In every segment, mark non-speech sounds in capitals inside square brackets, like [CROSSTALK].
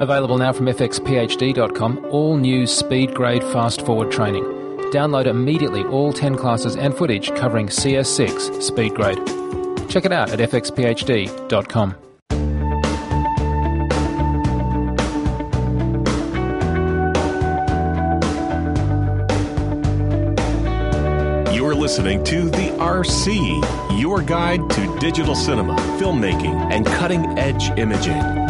Available now from fxphd.com, all new SpeedGrade fast forward training. Download immediately all 10 classes and footage covering CS6 SpeedGrade. Check it out at fxphd.com. You're listening to The RC, your guide to digital cinema, filmmaking, and cutting edge imaging.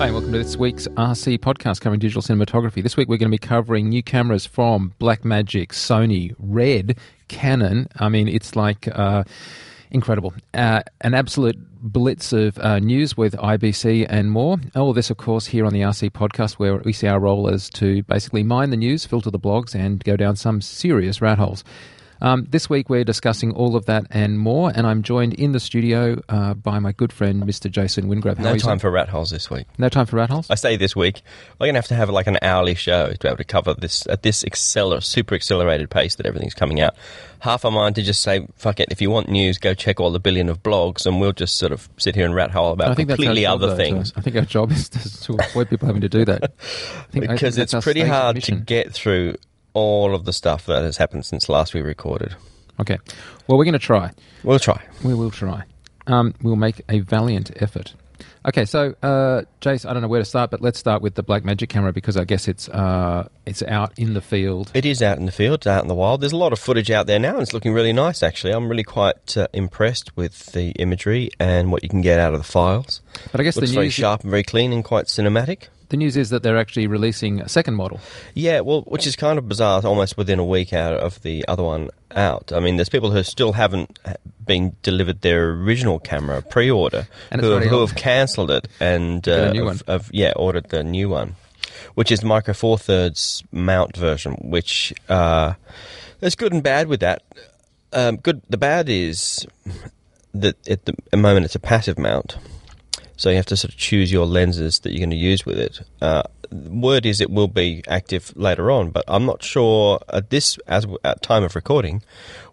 Hi, welcome to this week's RC podcast covering digital cinematography. This week we're going to be covering new cameras from Blackmagic, Sony, Red, Canon. I mean, it's like uh, incredible. Uh, an absolute blitz of uh, news with IBC and more. All this, of course, here on the RC podcast, where we see our role as to basically mine the news, filter the blogs, and go down some serious rat holes. Um, this week we're discussing all of that and more, and I'm joined in the studio uh, by my good friend Mr. Jason Wingrove. How No time for rat holes this week. no time for rat holes. I say this week we're going to have to have like an hourly show to be able to cover this at this acceler- super accelerated pace that everything's coming out. Half a mind to just say, "Fuck it." If you want news, go check all the billion of blogs, and we'll just sort of sit here and rat hole about I think completely other though, things. I think our job is to, to avoid people having to do that. [LAUGHS] I think- I think because it's pretty hard mission. to get through all of the stuff that has happened since last we recorded. Okay. Well, we're going to try. We'll try. We will try. Um, we'll make a valiant effort. Okay, so uh, Jace, I don't know where to start, but let's start with the Blackmagic camera because I guess it's uh, it's out in the field. It is out in the field, out in the wild. There's a lot of footage out there now, and it's looking really nice. Actually, I'm really quite uh, impressed with the imagery and what you can get out of the files. But I guess Looks the very sharp and very clean and quite cinematic. The news is that they're actually releasing a second model. Yeah, well, which is kind of bizarre, almost within a week out of the other one out. I mean, there's people who still haven't been delivered their original camera pre-order, And who, have, who have cancelled it and uh, have, have, yeah ordered the new one, which is the Micro Four Thirds mount version. Which uh, there's good and bad with that. Um, good. The bad is that at the moment it's a passive mount. So you have to sort of choose your lenses that you're going to use with it. Uh, word is it will be active later on, but I'm not sure at this as at time of recording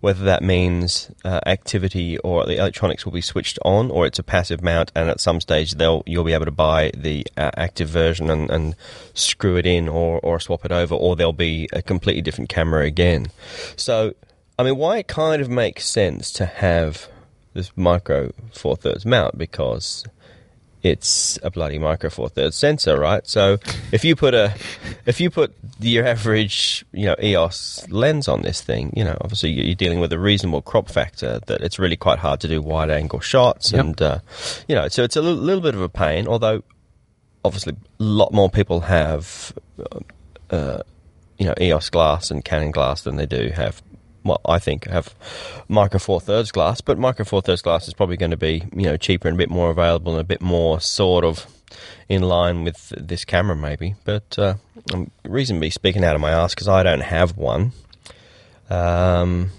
whether that means uh, activity or the electronics will be switched on, or it's a passive mount, and at some stage they'll you'll be able to buy the uh, active version and, and screw it in or or swap it over, or there'll be a completely different camera again. So, I mean, why it kind of makes sense to have this micro four thirds mount because it's a bloody micro four thirds sensor, right? So if you put a if you put your average you know EOS lens on this thing, you know obviously you're dealing with a reasonable crop factor that it's really quite hard to do wide angle shots, Yep. and uh, you know so it's a little, little bit of a pain. Although obviously a lot more people have uh, you know EOS glass and Canon glass than they do have. Well, I think have micro four thirds glass, but micro four thirds glass is probably going to be you know cheaper and a bit more available and a bit more sort of in line with this camera maybe. But uh, I'm reasonably speaking out of my ass because I don't have one. Um,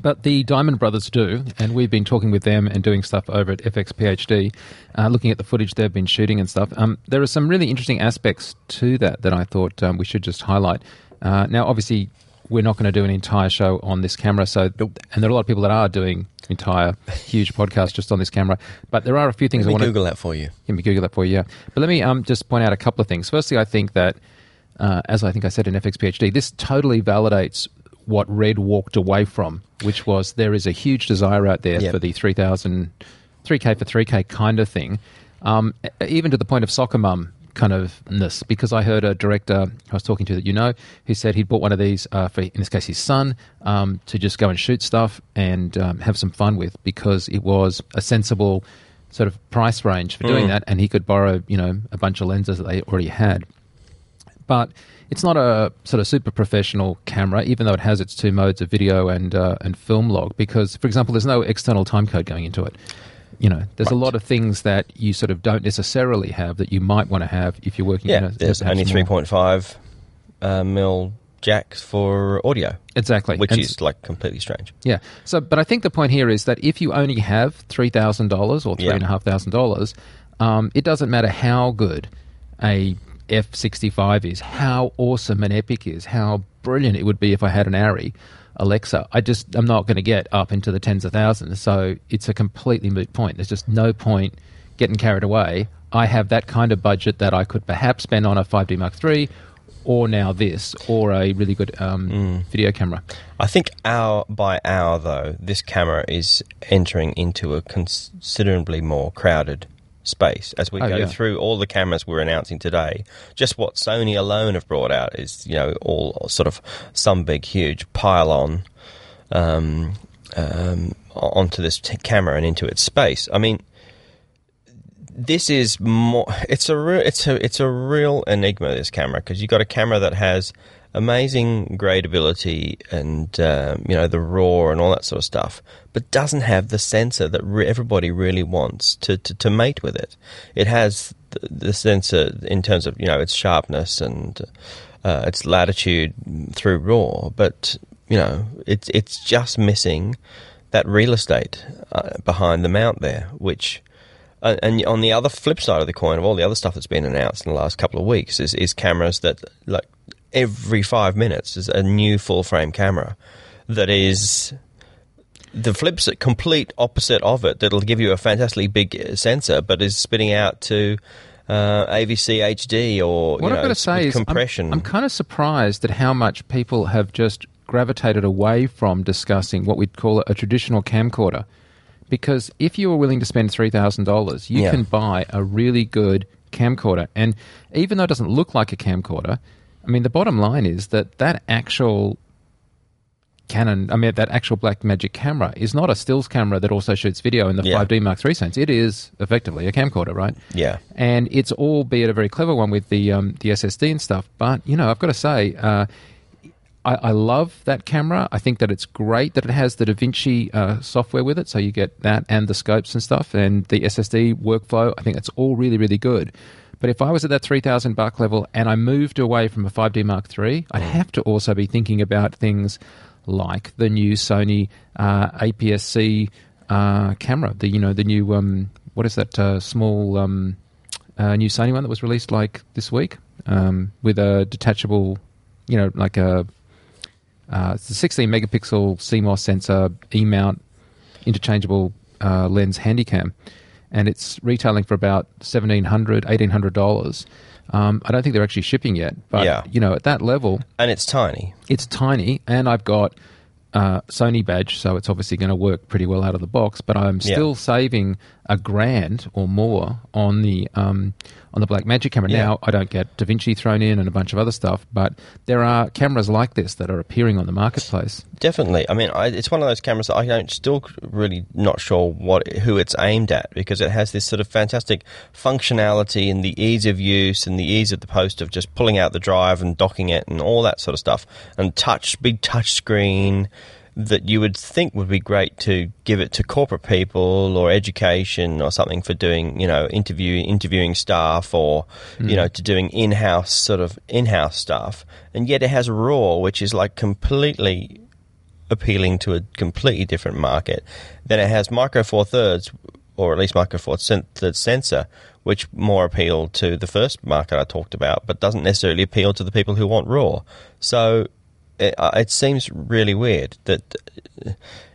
But the Diamond Brothers do, and we've been talking with them and doing stuff over at FXPHD, uh, looking at the footage they've been shooting and stuff. Um, there are some really interesting aspects to that that I thought um, we should just highlight. Uh, now, obviously, we're not going to do an entire show on this camera, so and there are a lot of people that are doing entire huge podcasts just on this camera. But there are a few things let I want to Google that for you. let me Google that for you. Yeah. But let me um, just point out a couple of things. Firstly, I think that, uh, as I think I said in FXPHD, this totally validates what Red walked away from, which was there is a huge desire out there Yep. for the 3000, 3K for 3K kind of thing, um, even to the point of soccer mum kind of ness. Because I heard a director I was talking to that you know who said he'd bought one of these uh, for, in this case, his son um, to just go and shoot stuff and um, have some fun with because it was a sensible sort of price range for doing that, and he could borrow, you know, a bunch of lenses that they already had. But it's not a sort of super professional camera, even though it has its two modes of video and uh, and film log. Because, for example, there's no external timecode going into it. You know, there's a lot of things that you sort of don't necessarily have that you might want to have if you're working. Yeah, in a, there's only three point five uh, mil jacks for audio, exactly, which And is like completely strange. Yeah. So, but I think the point here is that if you only have three thousand dollars or three Yeah. and a half thousand dollars, um, it doesn't matter how good a F sixty five is, how awesome an Epic is, how brilliant it would be if I had an Arri Alexa. I just I'm not going to get up into the tens of thousands. So it's a completely moot point. There's just no point getting carried away I have that kind of budget that I could perhaps spend on a 5D Mark III or now this or a really good um, Mm. video camera. I think hour by hour, though, this camera is entering into a considerably more crowded space as we Oh, go yeah. through all the cameras we're announcing today. Just what Sony alone have brought out is, you know, all sort of some big, huge pile on um, um, onto this t- camera and into its space. I mean, this is more. [LAUGHS] It's a real. It's a. It's a real enigma. This camera because you've got a camera that has amazing gradability and um, you know the raw and all that sort of stuff, but doesn't have the sensor that re- everybody really wants to, to, to mate with it. It has the, the sensor in terms of you know its sharpness and uh, its latitude through raw, but you know it's it's just missing that real estate uh, behind the mount there, which. Uh, and on the other flip side of the coin of all the other stuff that's been announced in the last couple of weeks is, is cameras that like every five minutes is a new full frame camera that is the flip's complete opposite of it that'll give you a fantastically big sensor but is spitting out to uh, AVC HD or What you I've know, got to say is, I'm- compression. I'm, kind of surprised at how much people have just gravitated away from discussing what we'd call a traditional camcorder. Because if you are willing to spend three thousand dollars, you Yeah. can buy a really good camcorder, and even though it doesn't look like a camcorder, I mean, the bottom line is that that actual Canon, I mean, that actual Blackmagic camera is not a stills camera that also shoots video in the Yeah. 5D Mark III sense. It is effectively a camcorder, right? yeah, and it's albeit a very clever one with the um, the SSD and stuff. But you know, I've got to say, uh, I, I love that camera. I think that it's great that it has the DaVinci uh, software with it, so you get that and the scopes and stuff, and the SSD workflow. I think it's all really really good. But if I was at that three thousand buck level and I moved away from a 5D Mark III, I'd have to also be thinking about things like the new Sony uh, APS-C uh, camera. The you know the new um, what is that uh, small um, uh, new Sony one that was released like this week um, with a detachable, you know, like a uh, it's a 16 megapixel CMOS sensor, E mount, interchangeable uh, lens handycam, and it's retailing for about 1700 1800 dollars. Um, I don't think they're actually shipping yet, but Yeah. you know, at that level, and it's tiny. it's tiny, and I've got uh, Sony badge, so it's obviously going to work pretty well out of the box. But I'm Yeah. still saving a grand or more on the um, on the Blackmagic camera. Yeah. Now I don't get DaVinci thrown in and a bunch of other stuff, but there are cameras like this that are appearing on the marketplace. Definitely. I mean, I, it's one of those cameras that I don't still really not sure what who it's aimed at because it has this sort of fantastic functionality and the ease of use and the ease of the post of just pulling out the drive and docking it and all that sort of stuff and touch big touch screen that you would think would be great to give it to corporate people or education or something for doing you know interview interviewing staff or you mm. know to doing in-house sort of in-house stuff and yet it has raw which is like completely appealing to a completely different market. Then it has micro four thirds, or at least micro four thirds sensor, which more appeal to the first market I talked about, but doesn't necessarily appeal to the people who want raw. So it, uh, it seems really weird that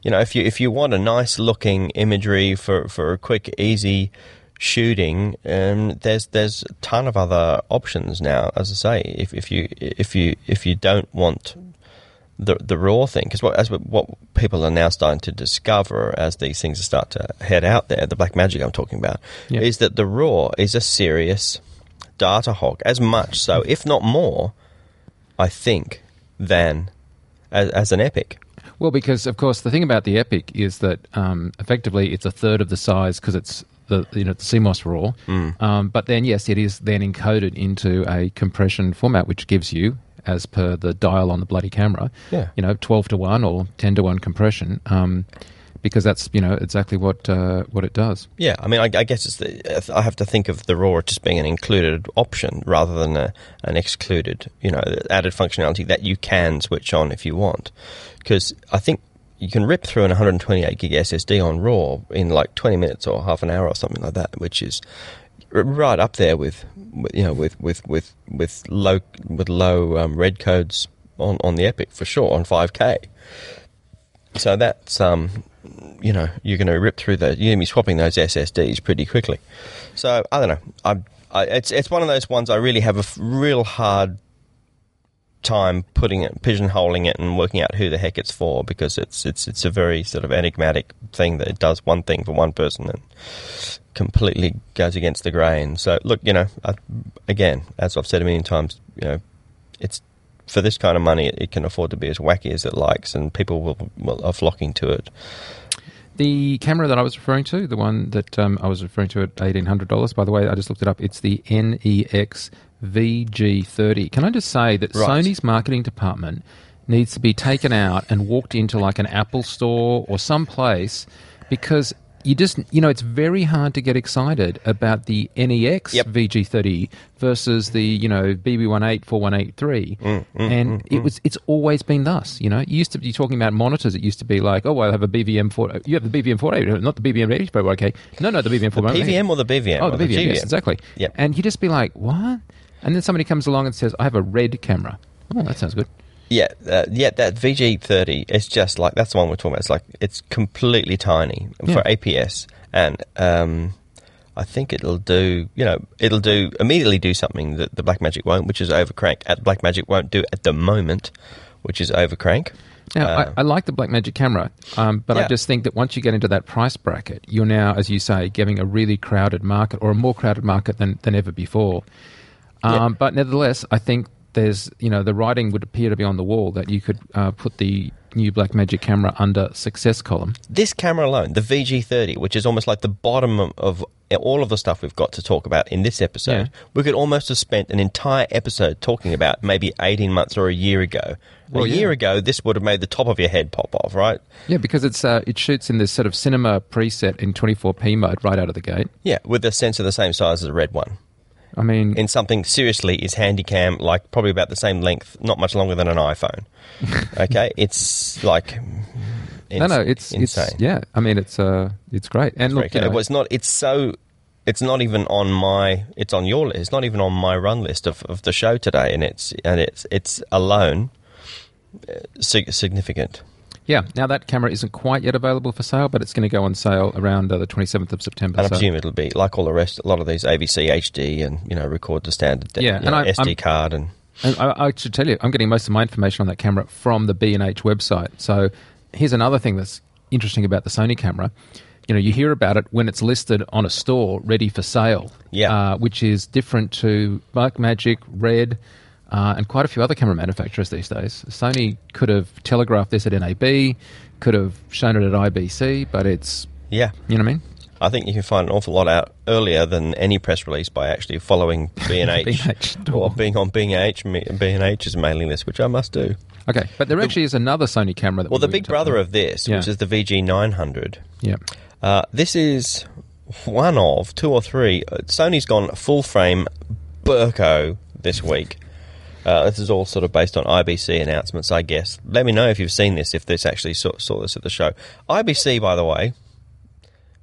you know if you if you want a nice looking imagery for for a quick easy shooting um, there's there's a ton of other options now as i say if if you if you if you don't want the the raw thing because what as what- what people are now starting to discover as these things start to head out there, the black magic I'm talking about, Yeah. is that the raw is a serious data hog, as much so, if not more, I think, than as, as an epic. Well, because of course the thing about the Epic is that um, effectively it's a third of the size because it's the you know the CMOS raw. Mm. Um, but then yes, it is then encoded into a compression format, which gives you, as per the dial on the bloody camera, Yeah. you know, twelve to one or ten to one compression. Um, because that's you know exactly what uh, what it does. Yeah, I mean, I, I guess it's the, I have to think of the raw just being an included option rather than a, an excluded, you know, added functionality that you can switch on if you want. Because I think you can rip through an 128 gig SSD on raw in like 20 minutes or half an hour or something like that, which is right up there with, you know, with with with with low with low um, red codes on on the Epic for sure on 5K. So that's um you know, you're going to rip through the, you're going to be swapping those SSDs pretty quickly. So I don't know. I, I, it's it's one of those ones I really have a real hard time putting it, pigeonholing it, and working out who the heck it's for because it's it's it's a very sort of enigmatic thing that it does one thing for one person and completely goes against the grain. So look, you know, I, again, as I've said a million times, you know, it's for this kind of money, it, it can afford to be as wacky as it likes, and people will, will are flocking to it. The camera that I was referring to, the one that um, I was referring to at eighteen hundred dollars. By the way, I just looked it up. It's the NEX VG30. Can I just say that Right. Sony's marketing department needs to be taken out and walked into like an Apple store or some place because you just you know it's very hard to get excited about the NEX Yep. VG30 versus the you know BB18 4183 mm, mm, mm, and mm, it was it's always been thus you know you used to be talking about monitors it used to be like oh well, I have a BVM 4 you have the BVM 48 not the BVM 80 okay no no the BVM 48 PVM or the BVM? Oh, the BVM, yes, exactly. Yep. And you just be like, what? And then somebody comes along and says, I have a red camera. Oh, that sounds good. Yeah, uh, yeah, that VG30 is just like that's the one we're talking about. It's like it's completely tiny for APS, and um, I think it'll do. You know, it'll do immediately do something that the Blackmagic won't, which is overcrank. At Blackmagic won't do at the moment, which is overcrank. Now, Uh, I, I like the Blackmagic camera, um, but I just think that once you get into that price bracket, you're now, as you say, getting a really crowded market or a more crowded market than, than ever before. Um, Yeah. But nevertheless, I think there's, you know, the writing would appear to be on the wall that you could uh, put the new Blackmagic camera under success column. This camera alone, the VG30, which is almost like the bottom of, all of the stuff we've got to talk about in this episode, Yeah. we could almost have spent an entire episode talking about maybe 18 months or a year ago. Well, a yeah. year ago, this would have made the top of your head pop off, right? Yeah, because it's uh, it shoots in this sort of cinema preset in 24p mode right out of the gate. Yeah, with a sensor the same size as a red one. I mean, In something seriously is Handycam, like probably about the same length, not much longer than an iPhone. [LAUGHS] okay, it's like no, no, it's insane. it's yeah. I mean, it's uh, it's great. And look, Okay, you know, it was not. It's so. It's not even on my. It's on your list. It's not even on my run list of, of the show today, and it's and it's it's alone uh, significant. Yeah. Now that camera isn't quite yet available for sale, but it's going to go on sale around uh, the 27th of September. And I so- presume it'll be like all the rest. A lot of these AVC HD and you know record to standard. Yeah, and know, I- SD I'm- card and And I, I should tell you, I'm getting most of my information on that camera from the B&H website. So here's another thing that's interesting about the Sony camera. You know, you hear about it when it's listed on a store ready for sale. Yeah. Uh, which is different to Blackmagic, Red, uh, and quite a few other camera manufacturers these days. Sony could have telegraphed this at NAB, could have shown it at IBC, but it's, yeah. you know what I mean? I think you can find an awful lot out earlier than any press release by actually following B&H [LAUGHS] B&H or being on B&H, B&H's mailing list, which I must do. Okay, but there actually is another Sony camera that Well, the big brother of this, Yeah. which is the VG900, Yeah. uh, this is one of two or three. uh, Sony's gone full frame Burko this week. Uh, this is all sort of based on IBC announcements, I guess. Let me know if you've seen this, if this actually saw, saw this at the show. IBC, by the way,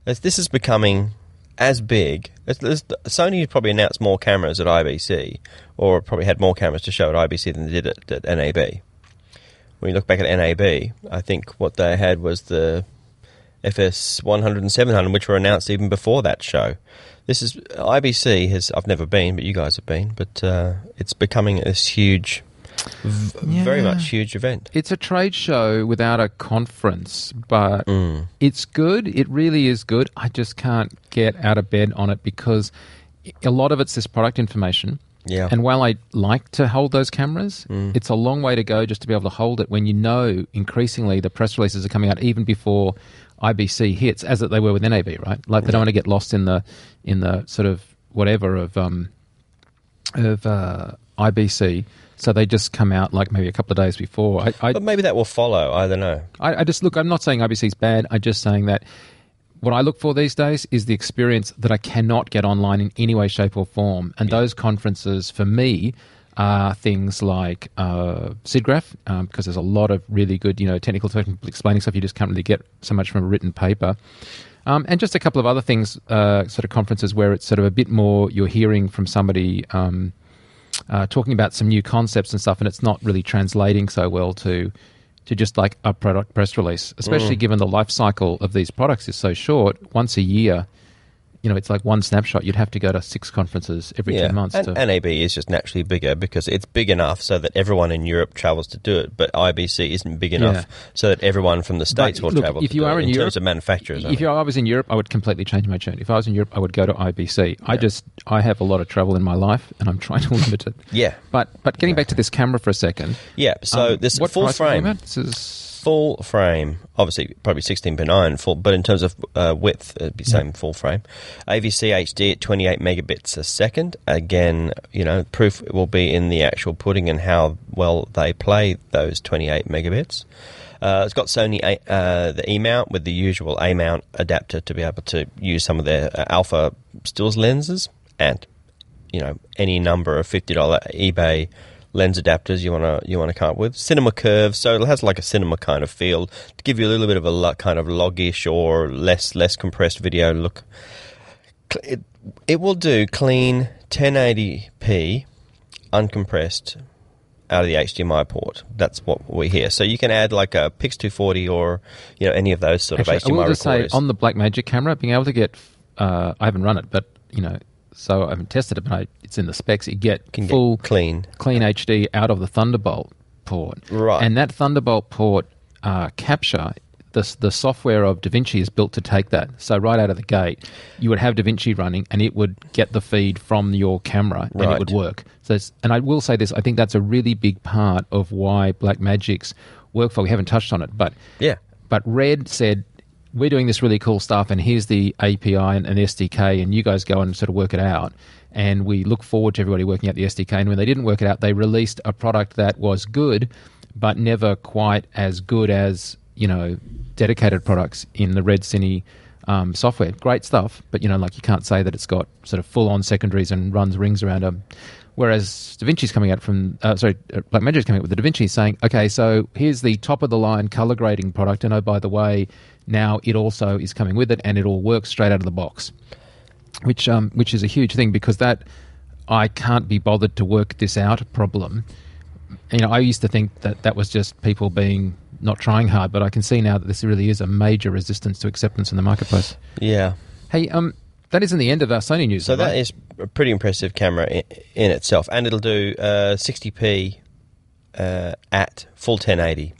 this is becoming as big. As, as, Sony probably announced more cameras at IBC, or probably had more cameras to show at IBC than they did at, at NAB. When you look back at NAB, I think what they had was the FS 100 and 700, which were announced even before that show. This is IBC has I've never been, but you guys have been. But uh, it's becoming this huge, v- very much huge event. It's a trade show without a conference, but Mm. it's good. It really is good. I just can't get out of bed on it because a lot of it's this product information. Yeah. And while I like to hold those cameras, Mm. it's a long way to go just to be able to hold it when you know increasingly the press releases are coming out even before IBC hits, as that they were with NAB, right? Like they don't want to get lost in the in the sort of whatever of um, of uh, IBC, so they just come out like maybe a couple of days before. I, I, But maybe that will follow. I don't know. I, I just look. I'm not saying IBC's bad. I'm just saying that what I look for these days is the experience that I cannot get online in any way, shape, or form. And those conferences, for me, are things like uh, SIGGRAPH, um, because there's a lot of really good, you know, technical, technical explaining stuff you just can't really get so much from a written paper. Um, and just a couple of other things, uh, sort of conferences where it's sort of a bit more you're hearing from somebody um, uh, talking about some new concepts and stuff, and it's not really translating so well to to just like a product press release, especially Mm. given the life cycle of these products is so short. Once a year, you know, it's like one snapshot. You'd have to go to six conferences every two months. And, to, NAB is just naturally bigger because it's big enough so that everyone in Europe travels to do it, but IBC isn't big enough Yeah. so that everyone from the states will look, travel. if to you do are it in in Europe- terms of manufacturers, I if I was in Europe, I would completely change my tune. If I was in Europe, I would go to IBC. I just I have a lot of travel in my life, and I'm [LAUGHS] trying to limit it. yeah, But but getting back to this camera for a second. yeah. So um, this what full price are we talking frame. This is full frame, obviously probably 16 by 9 full, but in terms of uh, width, it'd be same full frame. AVC HD at 28 megabits a second. Again, you know, proof will be in the actual pudding and how well they play those 28 megabits. Uh, it's got Sony A, uh, the E mount with the usual A mount adapter to be able to use some of their uh, alpha stills lenses and you know any number of fifty dollar eBay lens adapters you want to you want to come up with. Cinema curve, so it has like a cinema kind of feel to give you a little bit of a kind of loggish or less less compressed video look. It it will do clean 1080p uncompressed out of the HDMI port. That's what we hear. So you can add like a Pix 240 or you know any of those sort Actually, of I will HDMI just say on the Blackmagic camera, being able to get, uh, I haven't run it, but you know, so I haven't tested it, but I, it's in the specs. You get can full get clean. clean HD out of the Thunderbolt port, Right. And that Thunderbolt port uh, capture. The, the software of DaVinci is built to take that. So right out of the gate, you would have DaVinci running, and it would get the feed from your camera, and it would work. So, it's, and I will say this: I think that's a really big part of why Blackmagic's workflow. We haven't touched on it, but Yeah. but Red said, "We're doing this really cool stuff, and here's the API and, and SDK, and you guys go and sort of work it out." And we look forward to everybody working out the SDK. And when they didn't work it out, they released a product that was good, but never quite as good as you know dedicated products in the Red Cine um, software. Great stuff, but you know, like you can't say that it's got sort of full on secondaries and runs rings around them. Whereas DaVinci's coming out from, uh, sorry, uh, Blackmagic's coming out with the DaVinci saying, okay, so here's the top of the line color grading product, and oh, by the way, now it also is coming with it, and it all works straight out of the box, which um, which is a huge thing because that I can't be bothered to work this out problem. You know, I used to think that that was just people being not trying hard, but I can see now that this really is a major resistance to acceptance in the marketplace. Yeah. Hey, um, that isn't the end of our Sony news. So though, that right? is a pretty impressive camera in, in itself, and it'll do uh, 60p uh, at full 1080.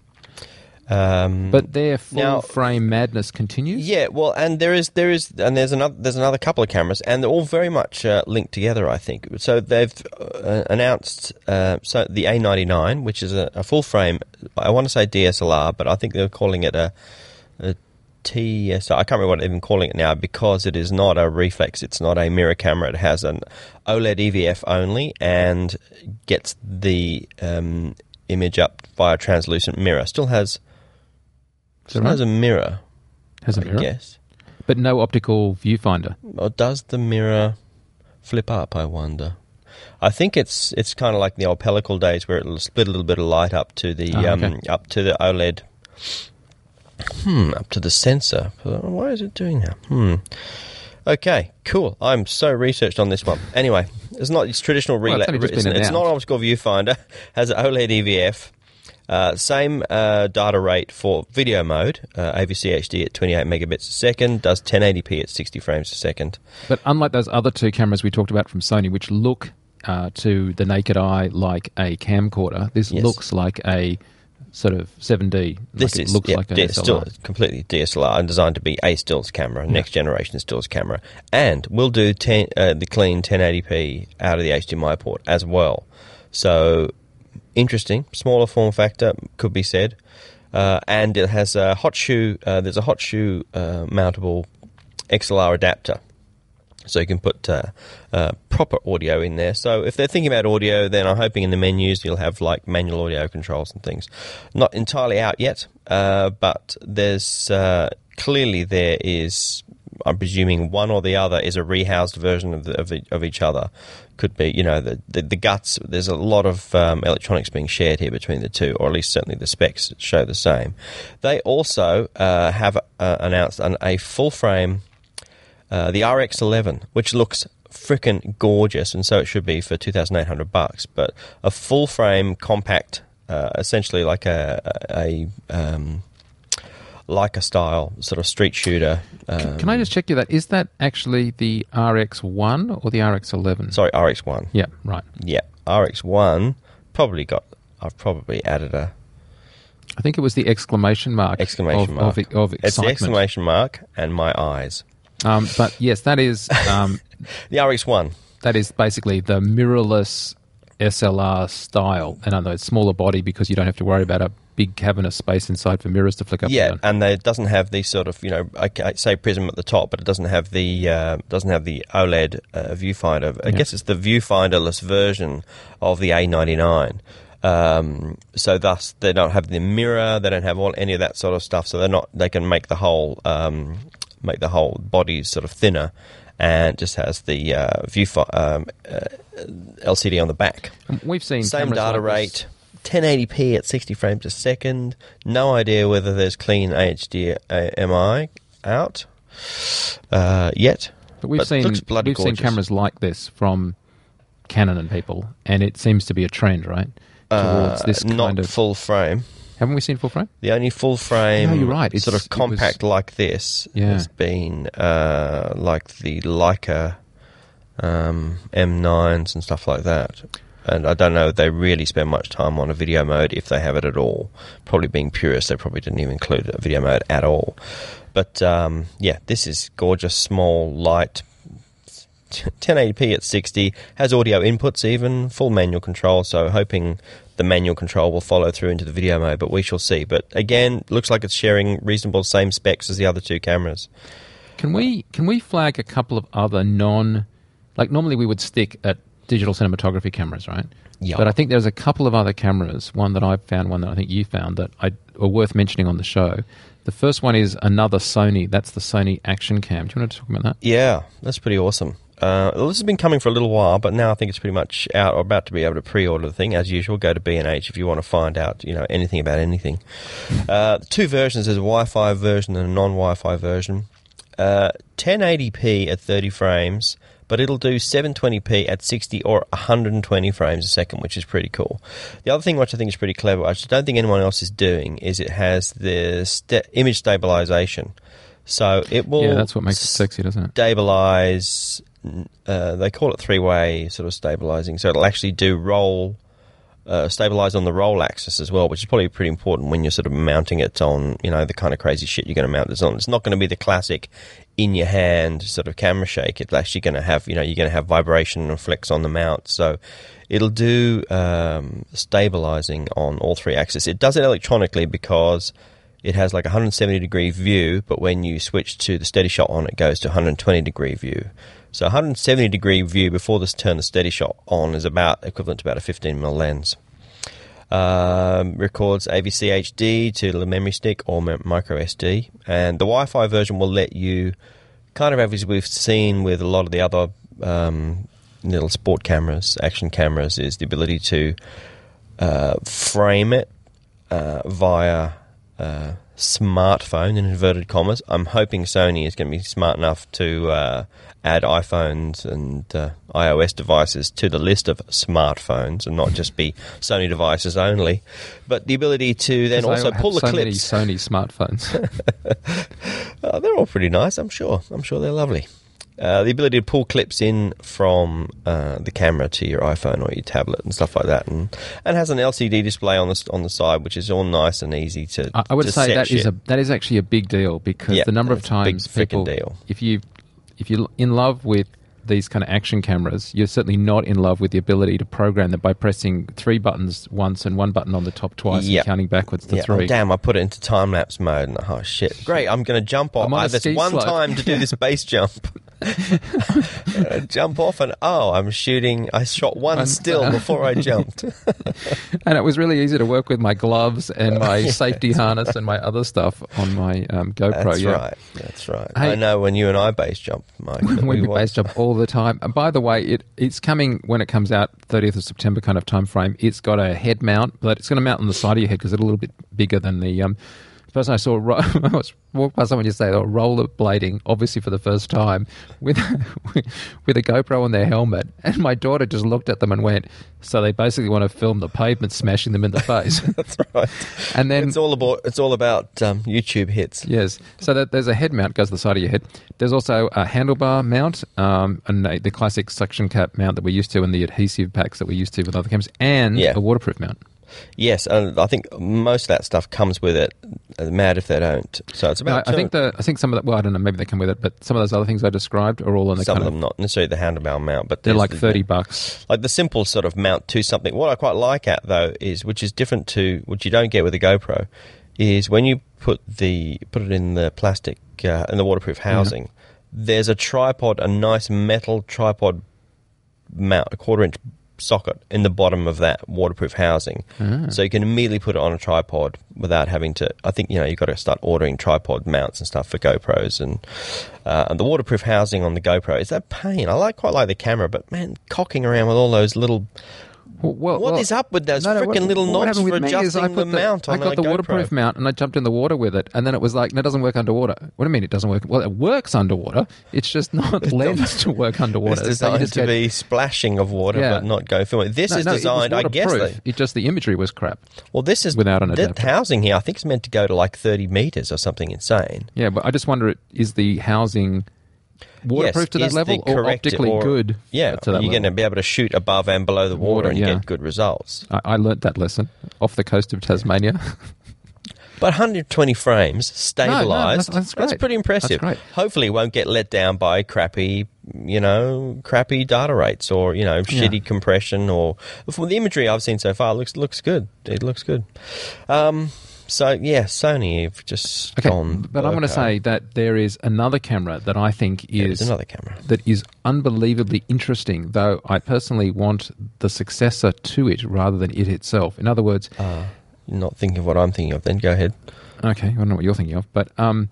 Um, But their full Now- frame madness continues. yeah, well, and there is there is and there's another there's another couple of cameras, and they're all very much uh, linked together. I think so. They've uh, announced uh, so the A99, which is a, a full frame. I want to say DSLR, but I think they're calling it a, a TSR. I can't remember what they're even calling it now because it is not a reflex. It's not a mirror camera. It has an OLED EVF only and gets the um, image up via translucent mirror. Still has. Is that has a mirror. Has a I mirror, guess. but no optical viewfinder. Or does the mirror flip up? I wonder. I think it's it's kind of like the old pellicle days where it'll split a little bit of light up to the Ah, um, okay. up to the OLED. Hmm, up to the sensor. Why is it doing that? Hmm. Okay, cool. I'm so researched on this one. Anyway, it's not it's traditional Well, it's relay. only it's, it's not an optical viewfinder. [LAUGHS] Has an OLED EVF. Uh, same uh, data rate for video mode, uh, AVC HD at 28 megabits a second, does 1080p at 60 frames a second. But unlike those other two cameras we talked about from Sony, which look uh, to the naked eye like a camcorder, this Yes. looks like a sort of 7D. This like it is looks yeah, like a D- SLR. still completely DSLR and designed to be a stills camera, next generation stills camera, and we'll do 10, uh, the clean 1080p out of the HDMI port as well. So interesting, smaller form factor could be said, uh, and it has a hot shoe. Uh, there's a hot shoe uh, mountable XLR adapter. So you can put uh, uh, proper audio in there. So if they're thinking about audio, then I'm hoping in the menus you'll have like manual audio controls and things. Not entirely out yet, uh, but there's clearly there is. I'm presuming one or the other is a rehoused version of the, of, the, of each other. Could be, you know, the, the, the guts. There's a lot of um, electronics being shared here between the two, or at least certainly the specs show the same. They also uh, have uh, announced an, a full frame uh, the RX11, which looks frickin' gorgeous, and so it should be for 2,800 bucks. But a full frame compact uh, essentially like a a, a um, like a style sort of street shooter. Um, Can I just check you that? Is that actually the RX1 or the RX11? Sorry, RX one. Yeah, right. Yeah, RX one probably got. I've probably added a I think it was the exclamation mark. exclamation of, mark. Of, of it's the exclamation mark and my eyes. Um, but yes, that is um, [LAUGHS] The RX one. that is basically the mirrorless SLR style. And I know it's smaller body because you don't have to worry about a big cavernous space inside for mirrors to flick up Yeah, and and it doesn't have the sort of you know I, I say prism at the top, but it doesn't have the uh, doesn't have the OLED uh, viewfinder. I Yeah. guess it's the viewfinderless version of the A99. Um, so thus they don't have the mirror, they don't have all any of that sort of stuff. So they're not they can make the whole um, make the whole body sort of thinner, and just has the uh, view um, uh, LCD on the back. We've seen Same data like this- rate, 1080p at 60 frames a second. No idea whether there's clean HDMI out uh, yet. But we've but seen we've seen cameras like this from Canon and people, and it seems to be a trend, right? Towards Uh, this not kind of. full frame. haven't we seen full frame? The only full frame, No, you're right. It's- sort of compact like this Yeah. has been uh, like the Leica um, M9s and stuff like that. And I don't know if they really spend much time on a video mode if they have it at all. Probably being purist, they probably didn't even include a video mode at all. But um, yeah, this is gorgeous, small, light, 1080p at 60 has audio inputs even full manual control so hoping the manual control will follow through into the video mode but we shall see but again looks like it's sharing reasonable same specs as the other two cameras Can we can we flag a couple of other non, like normally we would stick at digital cinematography cameras, right? Yeah. But I think there's a couple of other cameras. One that I've found, one that I think you found that I are worth mentioning on the show. The first one is another Sony. That's the Sony Action Cam. Do you want to talk about that? yeah that's pretty awesome uh, well, this has been coming for a little while, but now I think it's pretty much out or about to be able to pre-order the thing. As usual, go to B&H if you want to find out, you know, anything about anything. Uh, two versions: there's a Wi-Fi version and a non-Wi-Fi version. Uh, 1080p at 30 frames, but it'll do 720p at 60 or 120 frames a second, which is pretty cool. The other thing which I think is pretty clever, which I don't think anyone else is doing, is it has the sta image stabilization. So it will yeah, that's what makes it sexy, doesn't it? stabilize. Uh, they call it three-way sort of stabilizing. So it'll actually do roll, uh, stabilize on the roll axis as well, which is probably pretty important when you're sort of mounting it on, you know, the kind of crazy shit you're going to mount this on. It's not going to be the classic in your hand sort of camera shake. It's actually going to have, you know, you're going to have vibration and flex on the mount. So it'll do um, stabilizing on all three axes. It does it electronically because it has like 170 degree view, but when you switch to the steady shot on, it goes to 120 degree view. So 170 degree view before this turn the steady shot on is about equivalent to about a 15 mm lens. Um, records AVC HD to the memory stick or micro SD, and the Wi-Fi version will let you kind of as we've seen with a lot of the other um, little sport cameras, action cameras, is the ability to uh, frame it uh, via uh, smartphone in inverted commas. I'm hoping Sony is going to be smart enough to uh, add iPhones and uh, iOS devices to the list of smartphones and not just be Sony devices only. But the ability to then also pull the so clips. many Sony smartphones. [LAUGHS] Oh, they're all pretty nice, I'm sure. I'm sure they're lovely. Uh, the ability to pull clips in from uh, the camera to your iPhone or your tablet and stuff like that, and and has an LCD display on the on the side, which is all nice and easy to. I, I would to say that is a that is actually a big deal because the number of times people, deal. if you if you're in love with these kind of action cameras, you're certainly not in love with the ability to program them by pressing three buttons once and one button on the top twice Yep. and counting backwards to Yeah, three. oh, damn, I put it into time lapse mode, and oh shit, great! I'm going to jump off. I'm on a Ah, there's one slope. time to do this [LAUGHS] base jump. Uh, jump off, and oh, I'm shooting. I shot one And- still before I jumped. [LAUGHS] [LAUGHS] And it was really easy to work with my gloves and my [LAUGHS] safety harness and my other stuff on my um, GoPro. That's yeah. right. That's right. Hey- I know when you and I base jump, Mike. we we base jump all the time. And by the way, it it's coming when it comes out, 30th of September kind of time frame. It's got a head mount, but it's going to mount on the side of your head because it's a little bit bigger than the um, The person I saw ro- [LAUGHS] I was walked past someone yesterday, they were rollerblading, obviously for the first time, [LAUGHS] with with a GoPro on their helmet, and my daughter just looked at them and went, "So they basically want to film the pavement smashing them in the face." [LAUGHS] That's right. and then It's all about it's all about um, YouTube hits. Yes. So that there's a head mount goes to the side of your head. There's also a handlebar mount, um, and a, the classic suction cap mount that we're used to, and the adhesive packs that we're used to with other cameras, and Yeah. a waterproof mount. Yes, and I think most of that stuff comes with it. Mad if they don't. So it's No, about. I think the I think some of that. Well, I don't know. Maybe they come with it, but some of those other things I described are all in the some kind of them not necessarily the handlebar mount, but They're like the- thirty bucks. like the simple sort of mount to something. What I quite like at though is, which is different to which you don't get with a GoPro, is when you put the put it in the plastic uh, in the waterproof housing. There's a tripod, a nice metal tripod mount, a quarter inch socket in the bottom of that waterproof housing, so you can immediately put it on a tripod without having to. I think you know you've got to start ordering tripod mounts and stuff for GoPros and uh, and the waterproof housing on the GoPro is that pain. I like quite like the camera, but man, cocking around with all those little Well, well, What well- is up with those No, no, frickin' little knobs for I adjusting the put mount I got the GoPro? waterproof mount and I jumped in the water with it, and then it was like, no, it doesn't work underwater. What do you mean it doesn't work? Well, it works underwater. It's just [LAUGHS] not lensed to work [LAUGHS] underwater. It's designed to get- be splashing of water, Yeah. but not go film. This No, is it designed, I guess. They, It just the imagery was crap. well, this is Without an the adapter. housing here. I think it's meant to go to like thirty meters or something insane. Yeah, but I just wonder, is the housing waterproof Yes, to that level, or optically or- good? Yeah, you're going to be able to shoot above and below the water, Water, and yeah. get good results. I, I learnt that lesson off the coast of Tasmania. [LAUGHS] But 120 frames stabilized. that's- that's great. pretty impressive. That's great. Hopefully, it won't get let down by crappy, you know, crappy data rates or you know, shitty compression or from the imagery I've seen so far. Looks looks good. It looks good. Um, so yeah, Sony have just Okay, gone. but I'm going to say that there is another camera that I think is another camera. that is unbelievably interesting. Though I personally want the successor to it rather than it itself. In other words, Uh, not thinking of what I'm thinking of. Then go ahead. Okay, I don't know what you're thinking of, but um,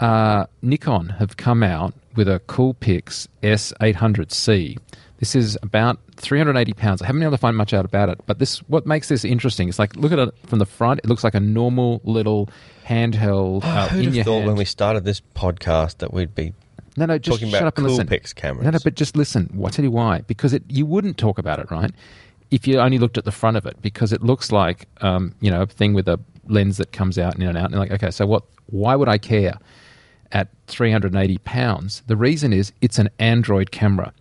uh, Nikon have come out with a Coolpix S800C. This is about 380 pounds. I haven't been able to find much out about it, but this what makes this interesting is like look at it from the front. It looks like a normal little handheld uh, Who'd in have your thought hand. when we started this podcast that we'd be no, no, just talking shut about up and listen. Coolpix cameras? No, no, but just listen. I'll tell you why. Because it, you wouldn't talk about it, right? If you only looked at the front of it, because it looks like, um, you know, a thing with a lens that comes out in and out. And you're like, okay, so what? Why would I care at 380 pounds? The reason is it's an Android camera,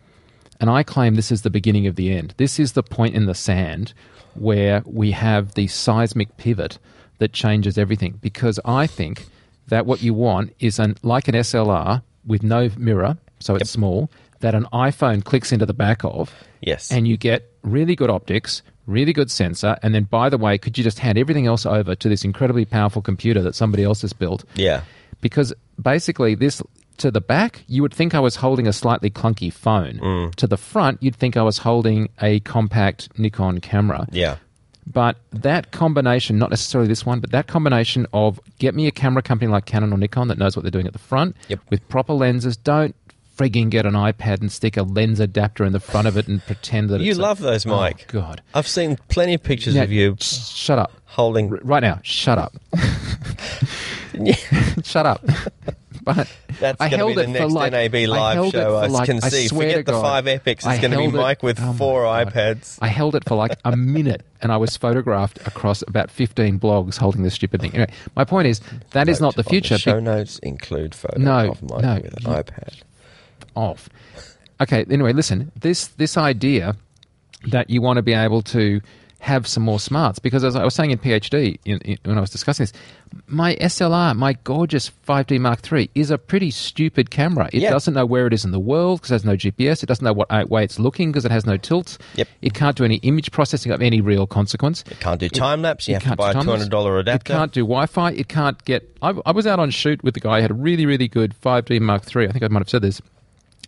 and I claim this is the beginning of the end. This is the point in the sand where we have the seismic pivot that changes everything. Because I think that what you want is an like an SLR with no mirror, so it's small, that an iPhone clicks into the back of, Yes. and you get really good optics, really good sensor, and then by the way, could you just hand everything else over to this incredibly powerful computer that somebody else has built? yeah. because basically this to the back you would think i was holding a slightly clunky phone Mm. to the front you'd think i was holding a compact nikon camera Yeah. but that combination not necessarily this one but that combination of get me a camera company like canon or nikon that knows what they're doing at the front Yep. with proper lenses don't frigging get an ipad and stick a lens adapter in the front of it and pretend that You it's a- love those, Oh, Mike. god I've seen plenty of pictures Now, of you sh- shut up holding. Right now shut up [LAUGHS] [LAUGHS] shut up [LAUGHS] [LAUGHS] but That's I going to held be the for next like- NAB I live show. I like- can I see. swear Forget the God. five epics. It's going to be Mike with oh four iPads. I held it for like a minute and I was photographed across about 15 blogs holding this stupid thing. Anyway, my point is that is not the Note future. show Be- notes include photos No, of Mike no, with an iPad. off. Okay, anyway, listen. This this idea that you want to be able to have some more smarts because as I was saying in PhD in, in, when I was discussing this, my SLR, my gorgeous 5D Mark III, is a pretty stupid camera. It doesn't know where it is in the world because it has no GPS. It doesn't know what uh, way it's looking because it has no tilts. Yep. It can't do any image processing of any real consequence. It can't do time lapse. You have to buy a do two time-lapse. hundred dollar adapter. It can't do Wi-Fi. It can't get. I, I was out on shoot with the guy who had a really, really good 5D Mark III. I think I might have said this.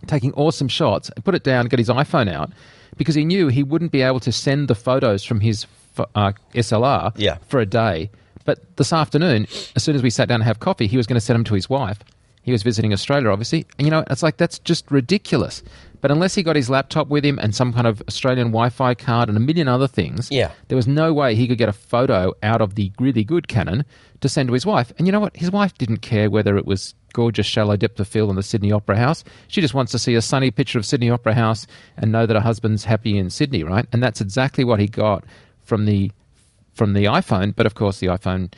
Taking awesome shots, and put it down, get his iPhone out because he knew he wouldn't be able to send the photos from his uh, SLR Yeah. for a day. But this afternoon, as soon as we sat down to have coffee, he was going to send them to his wife. He was visiting Australia, obviously. And you know, it's like that's just ridiculous. But unless he got his laptop with him and some kind of Australian Wi-Fi card and a million other things, Yeah. there was no way he could get a photo out of the really good Canon to send to his wife. And you know what? His wife didn't care whether it was gorgeous shallow depth of field in the Sydney Opera House. She just wants to see a sunny picture of Sydney Opera House and know that her husband's happy in Sydney, right? And that's exactly what he got from the from the iPhone. But of course, the iPhone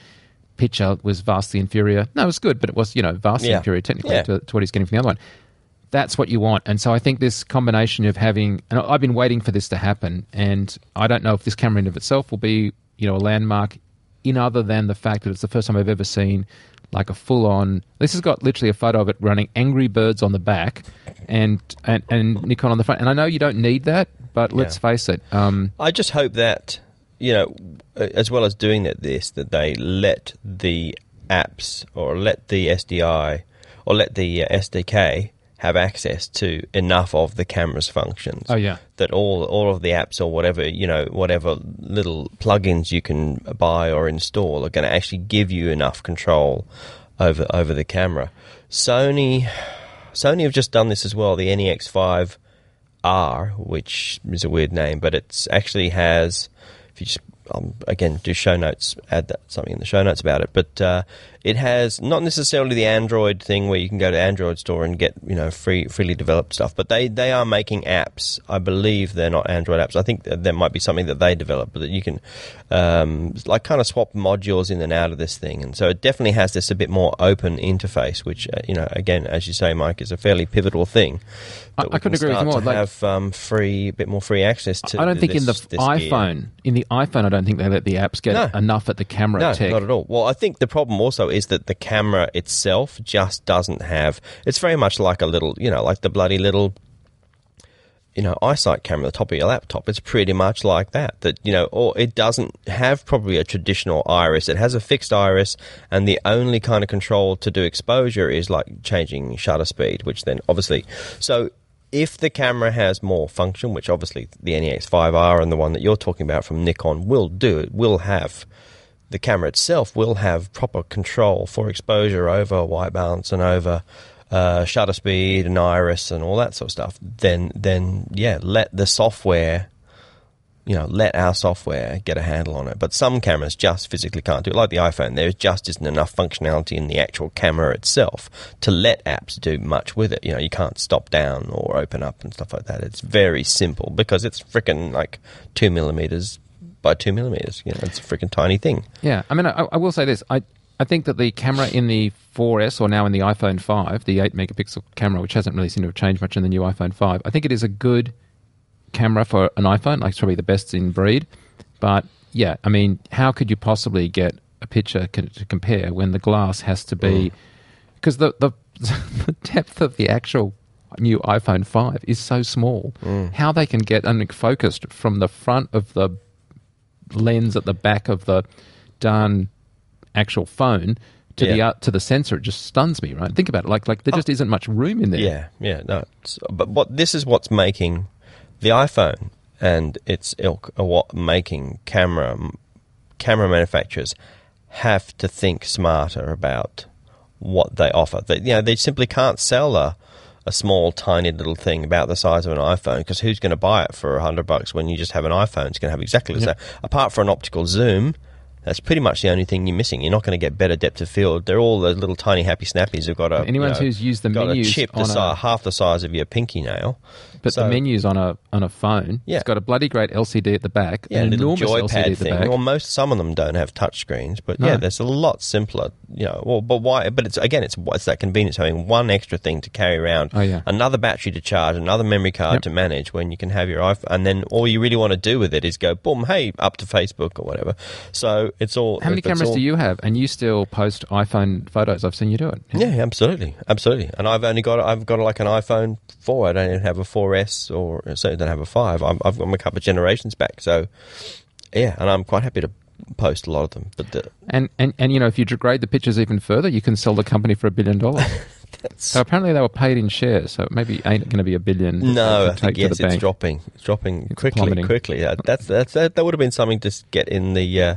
picture was vastly inferior. No, it was good, but it was you know vastly Yeah. inferior technically Yeah. to, to what he's getting from the other one. That's what you want, and so I think this combination of having, and I've been waiting for this to happen, and I don't know if this camera in of itself will be, you know, a landmark, in other than the fact that it's the first time I've ever seen like a full-on. This has got literally a photo of it running Angry Birds on the back, and and, and Nikon on the front. And I know you don't need that, but let's face it. Um, I just hope that you know, as well as doing that, this that they let the apps or let the SDI or let the uh, SDK have access to enough of the camera's functions. Oh, yeah. that all all of the apps or whatever you know, whatever little plugins you can buy or install are going to actually give you enough control over over the camera. Sony. Sony have just done this as well. The NEX5 R, which is a weird name, but it's actually has. If you just um, again do show notes, add that, something in the show notes about it. But uh, it has not necessarily the Android thing where you can go to Android store and get you know free freely developed stuff. But they they are making apps. I believe they're not Android apps. I think that there might be something that they develop, but that you can um, like kind of swap modules in and out of this thing. And so it definitely has this a bit more open interface, which uh, you know again, as you say, Mike, is a fairly pivotal thing. I- I couldn't agree with you more. to Like- have um, free, a bit more free access to. I don't think in the this- this gear. iPhone, in the iPhone, I don't think they let the apps get No. enough at the camera No, tech. not at all. Well, I think the problem also is that the camera itself just doesn't have. It's very much like a little, you know, like the bloody little, you know, iSight camera the top of your laptop. It's pretty much like that. That you know, or it doesn't have probably a traditional iris. It has a fixed iris, and the only kind of control to do exposure is like changing shutter speed, which then obviously, so. If the camera has more function, which obviously the NEX5R and the one that you're talking about from Nikon will do, it will have the camera itself will have proper control for exposure over white balance and over uh, shutter speed and iris and all that sort of stuff, then then yeah, let the software, you know, let our software get a handle on it. But some cameras just physically can't do it. Like the iPhone, there just isn't enough functionality in the actual camera itself to let apps do much with it. You know, you can't stop down or open up and stuff like that. It's very simple because it's freaking like two millimeters by two millimeters. You know, it's a freaking tiny thing. Yeah, I mean, I, I will say this. I I think that the camera in the 4S or now in the iPhone 5, the 8 megapixel camera, which hasn't really seemed to have changed much in the new iPhone 5, I think it is a good camera for an iPhone. Like, it's probably the best in breed. But yeah, I mean, how could you possibly get a picture co- to compare when the glass has to be. Mm. Because the, the, [LAUGHS] the depth of the actual new iPhone 5 is so small. Mm. How they can get un- focused from the front of the lens at the back of the darn actual phone to the uh, to the sensor, it just stuns me. Right? Think about it. Like like there just isn't much room in there. Yeah, yeah, no. It's, but what this is what's making the iPhone and its ilk are what making camera camera manufacturers have to think smarter about what they offer. They, you know, they simply can't sell a a small, tiny little thing about the size of an iPhone because who's going to buy it for a hundred bucks when you just have an iPhone? It's going to have exactly the Yeah. same. Apart from an optical zoom, that's pretty much the only thing you're missing. You're not going to get better depth of field. They're all those little tiny happy snappies who've got a Anyone you know, who's used the got menus a chip the on si- a- half the size of your pinky nail. But So- the menus on a on a phone, Yeah. it's got a bloody great LCD at the back, yeah, an enormous LCD at the thing. back. Well, most some of them don't have touch screens, but No. yeah, there's a lot simpler. You know, well, but why? But it's again, it's it's that convenience having one extra thing to carry around. Oh, yeah. another battery to charge, another memory card Yep. to manage. When you can have your iPhone, and then all you really want to do with it is go boom, hey, up to Facebook or whatever. So it's all. How many cameras all- do you have? And you still post iPhone photos. I've seen you do it. Yeah, absolutely, absolutely. And I've only got I've got like an iPhone four. I don't even have a 4S or certainly don't have a five. I'm, I've got a couple of generations back. So yeah, and I'm quite happy to post a lot of them. But the, And, and and you know, if you degrade the pictures even further, you can sell the company for a billion dollars. [LAUGHS] so apparently they were paid in shares, so it maybe ain't going to be a billion. no, I think yes, it's bank. dropping. It's dropping It's quickly, plummeting. quickly. That, that's that's that, that would have been something to get in the. Uh,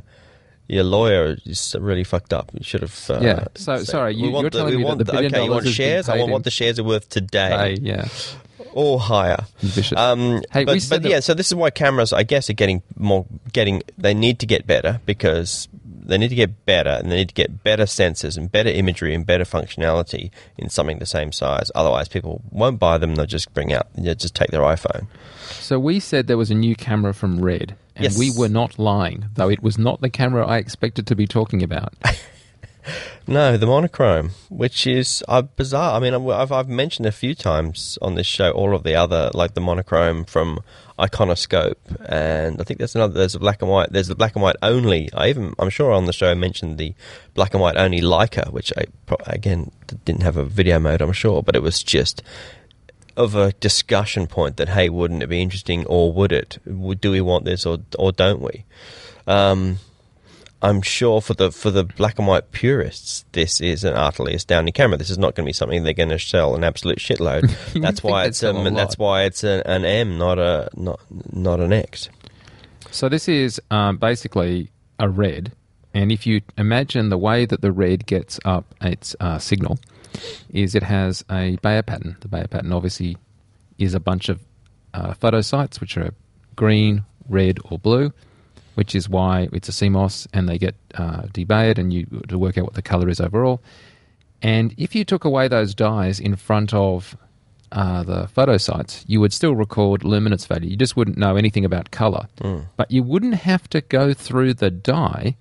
your lawyer is really fucked up. You should have. Uh, Yeah. So, said, sorry, you- want you're the- telling we me that want the the- billion okay, you dollars want has been shares? I want in- what the shares are worth today. Hey, yeah. Or higher. Vicious. Um, Hey, but, but yeah, so this is why cameras, I guess, are getting more getting. They need to get better because they need to get better, and they need to get better sensors and better imagery and better functionality in something the same size. Otherwise, people won't buy them. They'll just bring out, they'll just take their iPhone. So we said there was a new camera from Red, and Yes. we were not lying, though it was not the camera I expected to be talking about. [LAUGHS] No, the monochrome, which is uh, bizarre. I mean, I've, I've mentioned a few times on this show all of the other, like the monochrome from Ikonoskop, and I think there's another. There's a black and white. There's the black and white only. I even, I'm sure on the show I mentioned the black and white only Leica, which I again didn't have a video mode. I'm sure, but it was just of a discussion point that hey, wouldn't it be interesting, or would it? Do we want this, or or don't we? Um, I'm sure for the for the black and white purists, this is an utterly astounding camera. This is not going to be something they're going to sell an absolute shitload. [LAUGHS] That's why it's um, that's why it's an, an M, not a not not an X. So this is um, basically a red, and if you imagine the way that the red gets up its uh, signal, is it has a Bayer pattern. The Bayer pattern obviously is a bunch of uh, photo sites which are green, red, or blue, which is why it's a CMOS, and they get uh, debayered, and you to work out what the color is overall. And if you took away those dyes in front of uh, the photo sites, you would still record luminance value. You just wouldn't know anything about color. But you wouldn't have to go through the dye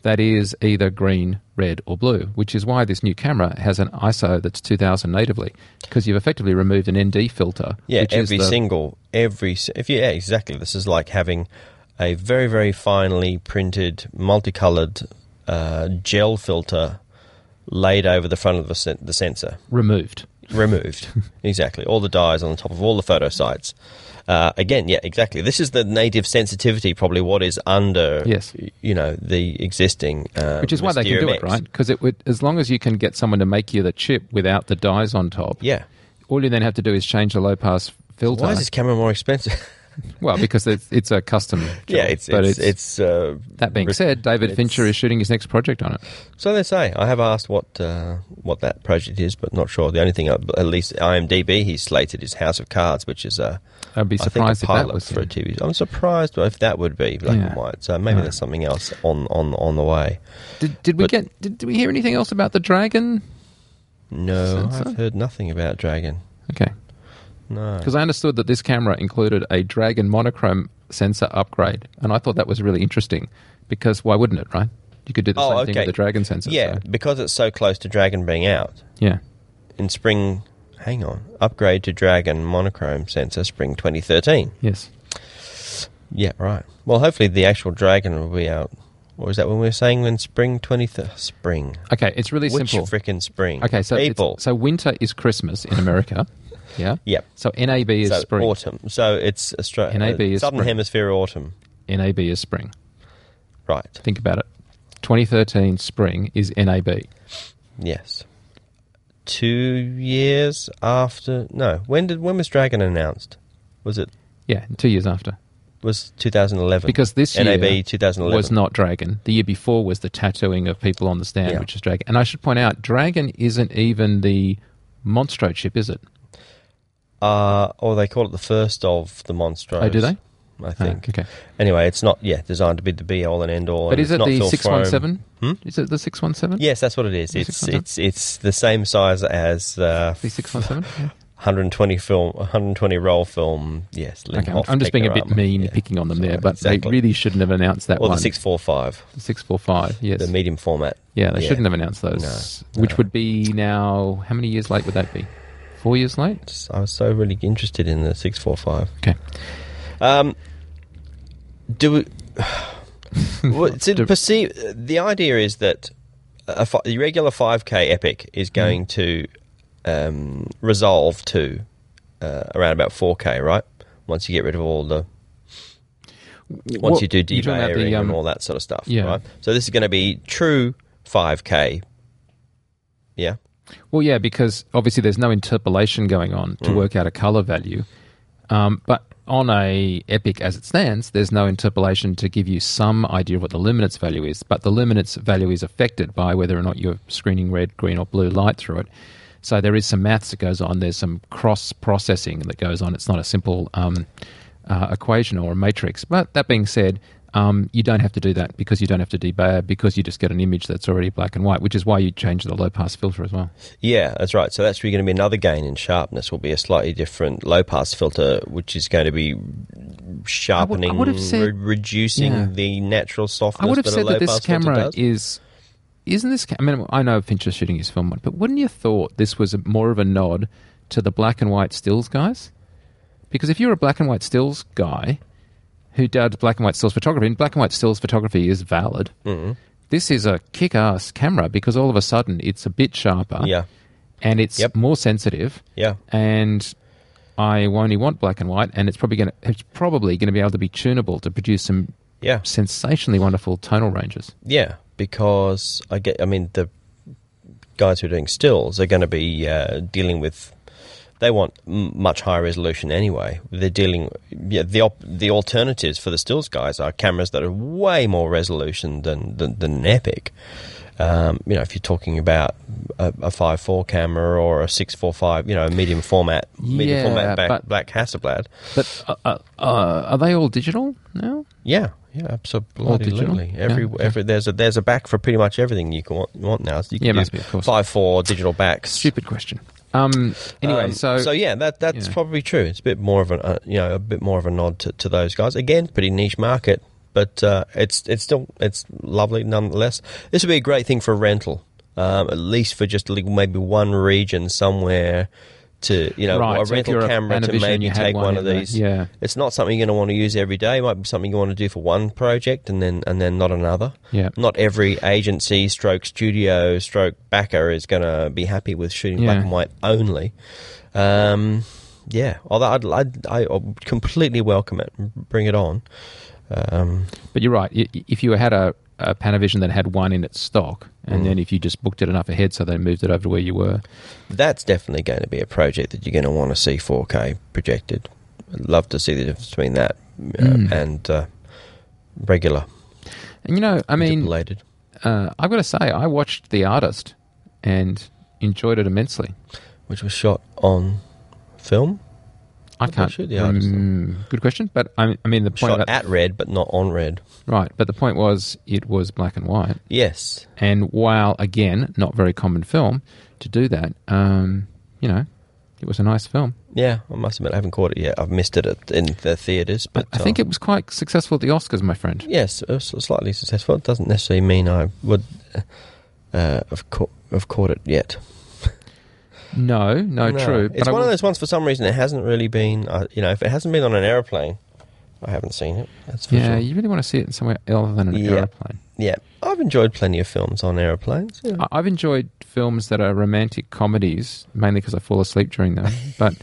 that is either green, red, or blue, which is why this new camera has an ISO that's 2000 natively, because you've effectively removed an ND filter. Yeah, which is every the- single every if you yeah exactly. This is like having a very very finely printed multicolored uh, gel filter laid over the front of the, sen- the sensor. removed. removed. [LAUGHS] exactly. All the dyes on the top of all the photo sites. Uh, again, yeah, exactly. This is the native sensitivity, probably what is under, Yes. you know, the existing. Uh, Which is why they can do it, right? Because it would, as long as you can get someone to make you the chip without the dyes on top, Yeah. all you then have to do is change the low pass filter. Why is this camera more expensive? [LAUGHS] Well, because it's, it's a custom. Job, yeah, it's but it's, it's, uh, that being said, David Fincher is shooting his next project on it. So they say. I have asked what uh, what that project is, but not sure. The only thing, uh, at least IMDb, he's slated is House of Cards, which is a I'd be I think a surprised if that pilot was for a. TV. I'm surprised if that would be black Yeah. and white. So maybe No. there's something else on on on the way. Did, did we But- get? Did, did we hear anything else about the dragon? No? I've heard nothing about Dragon. Okay, No. because I understood that this camera included a dragon monochrome sensor upgrade, and I thought that was really interesting. Because why wouldn't it? Right? You could do the Oh, same thing okay. with the dragon sensor. Yeah, so- because it's so close to Dragon being out yeah. in spring. Hang on, upgrade to Dragon monochrome sensor spring 2013. Yes. Yeah, right. Well, hopefully the actual Dragon will be out. Or is that when we were saying when spring 23rd? Spring. Okay, it's really Which simple. frickin' spring? Okay, so April. so winter is Christmas in America. [LAUGHS] yeah. Yep. So NAB is so spring. autumn. So it's Australia. NAB is uh, Southern spring. Hemisphere autumn. NAB is spring. Right. Think about it. 2013 spring is NAB. Yes. Two years after. No. When did when was Dragon announced? Was it Yeah, two years after. was 2011? Because this NAB year 2011 was not Dragon. The year before was the tattooing of people on the stand, Yeah. which is Dragon. And I should point out, Dragon isn't even the Monstro chip, is it? Uh, or they call it the first of the Monstros. Oh, do they? I think. Ah, okay. Anyway, it's not. Yeah, designed to be the be all and end all. But is it the 617? Hmm? Is it the 617? Yes, that's what it is. The It's 617? it's it's the same size as uh, The 617? Yeah. 120 film, 120 roll film. Yes, Okay, I'm, I'm just being a bit mean Yeah. picking on them there, but exactly. they really shouldn't have announced that Or one. the 645, The 645, yes. the medium format. yeah, they yeah. shouldn't have announced those. No, which would be now, how many years late would that be? Four years late? I was so really interested in the 645. Okay. Um, do we, [LAUGHS] well, to perceive the idea is that a, fi- the regular 5K epic is going Mm-hmm. to um, resolve to uh, around about 4K, right? Once you get rid of all the once What- you do debayering um, and all that sort of stuff, yeah. right? So this is going to be true 5K. Yeah. Well, yeah, because obviously there's no interpolation going on Mm. to work out a color value. Um, but on a Epic as it stands, there's no interpolation to give you some idea of what the luminance value is. But the luminance value is affected by whether or not you're screening red, green, or blue light through it. So there is some maths that goes on. There's some cross processing that goes on. It's not a simple um, uh, equation or a matrix. But that being said, um, you don't have to do that because you don't have to debayer because you just get an image that's already black and white, which is why you change the low pass filter as well. Yeah, that's right. So that's really going to be another gain in sharpness. Will be a slightly different low pass filter, which is going to be sharpening, would have said- re- reducing Yeah. the natural softness. I would have that said that this camera is. Isn't this? I mean, I know Fincher's shooting his film, but wouldn't you have thought this was more of a nod to the black and white stills guys? Because if you're a black and white stills guy who does black and white stills photography, and black and white stills photography is valid, Mm-hmm. this is a kick-ass camera because all of a sudden it's a bit sharper, Yeah, and it's Yep. more sensitive, yeah, and I only want black and white, and it's probably going to it's probably going to be able to be tunable to produce some yeah, sensationally wonderful tonal ranges. yeah. Because I get, I mean, the guys who are doing stills are going to be uh, dealing with. They want m- much higher resolution anyway. They're dealing, yeah. The op- the alternatives for the stills guys are cameras that are way more resolution than than, than an Epic. Um, you know, if you're talking about a, a five four camera or a six four five, you know, medium format, medium Yeah, format back, but- black Hasselblad. But uh, uh, uh, are they all digital now? Yeah, yeah, absolutely. digital? Every, Yeah, every there's a there's a back for pretty much everything you can want, want now. So you can Yeah, do must be, of course. five four digital backs. Stupid question. Um, anyway, Um, so, so yeah, that that's probably true. It's a bit more of a uh, you know a bit more of a nod to, to those guys. Again, pretty niche market, but uh, it's it's still it's lovely nonetheless. This would be a great thing for rental, um, at least for just maybe one region somewhere. To you know, Right, a so rental camera to maybe you take one one, of these. yeah. it's not something you're going to want to use every day. It might be something you want to do for one project and then and then not another. Yeah. Not every agency, stroke studio, stroke backer is going to be happy with shooting black and white only. Um, yeah, although I'd, I'd, I completely welcome it. Bring it on. Um, but you're right. If you had a, a Panavision that had one in its stock, and Mm. then if you just booked it enough ahead, so they moved it over to where you were, that's definitely going to be a project that you're going to want to see 4K projected. I'd love to see the difference between that uh, Mm. and uh, regular. and you know, I mean, uh, I've got to say, I watched The Artist and enjoyed it immensely. which was shot on film. I can't. shoot The Artist rem- good question, but I, I mean the point Shot about at red, but not on red. right. But the point was, it was black and white. Yes. And while again, not very common film to do that, um, you know, it was a nice film. Yeah, I must admit I haven't caught it yet. I've missed it at, in the theatres, but I think uh, it was quite successful at the Oscars, my friend. yes, it was slightly successful. It doesn't necessarily mean I would uh, have, caught, have caught it yet. No, no, true. It's one of those ones. For some reason, it hasn't really been. Uh, you know, if it hasn't been on an aeroplane, I haven't seen it. That's for Yeah, sure. you really want to see it somewhere other than an Yeah. aeroplane. Yeah, I've enjoyed plenty of films on aeroplanes. Yeah. I've enjoyed films that are romantic comedies, mainly because I fall asleep during them. [LAUGHS] but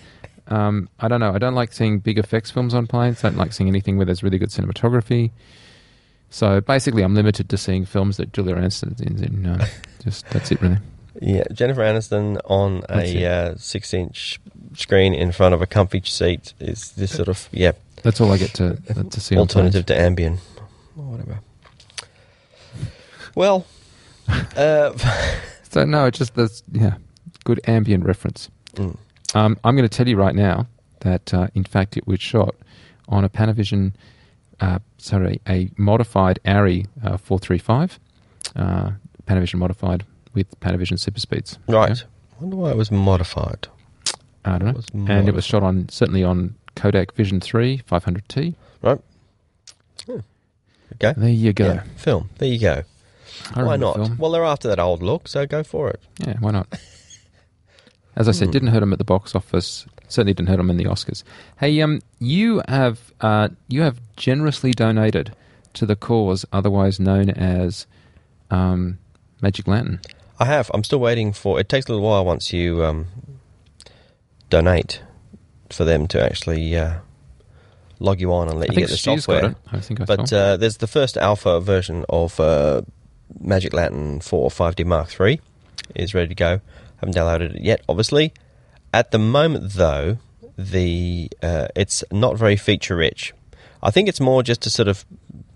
um, I don't know. I don't like seeing big effects films on planes. I don't like seeing anything where there's really good cinematography. So basically, I'm limited to seeing films that Julia Aniston's in. in uh, [LAUGHS] just that's it, really. Yeah, Jennifer Aniston on That's a uh, six-inch screen in front of a comfy seat is this sort of yeah That's all I get to to see. on alternative to Ambien or whatever. Well, uh. [LAUGHS] So no, it's just this. Yeah, good ambient reference. mm, Um, I'm going to tell you right now that, uh, in fact, it was shot on a Panavision, uh, sorry, a modified ARRI uh, 435, uh, Panavision modified with Panavision super speeds. right. Yeah? Wonder why it was modified. I don't know. Was and it was shot on certainly on Kodak Vision 3 500T. Right. Hmm. Okay. There you go. Yeah, film. There you go. I Why not? film. Well, they're after that old look, so go for it. Yeah, why not? [LAUGHS] As I said, Hmm. didn't hurt him at the box office. Certainly didn't hurt him in the Oscars. Hey, um, you have uh, you have generously donated to the cause, otherwise known as um, Magic Lantern. I have. I'm still waiting for. It takes a little while once you um, donate for them to actually uh, log you on and let I you get the Stu's software. I think I But uh, there's the first alpha version of uh, Magic Lantern 4 or 5D Mark III is ready to go. Haven't downloaded it yet, obviously. At the moment, though, the uh, it's not very feature rich. I think it's more just to sort of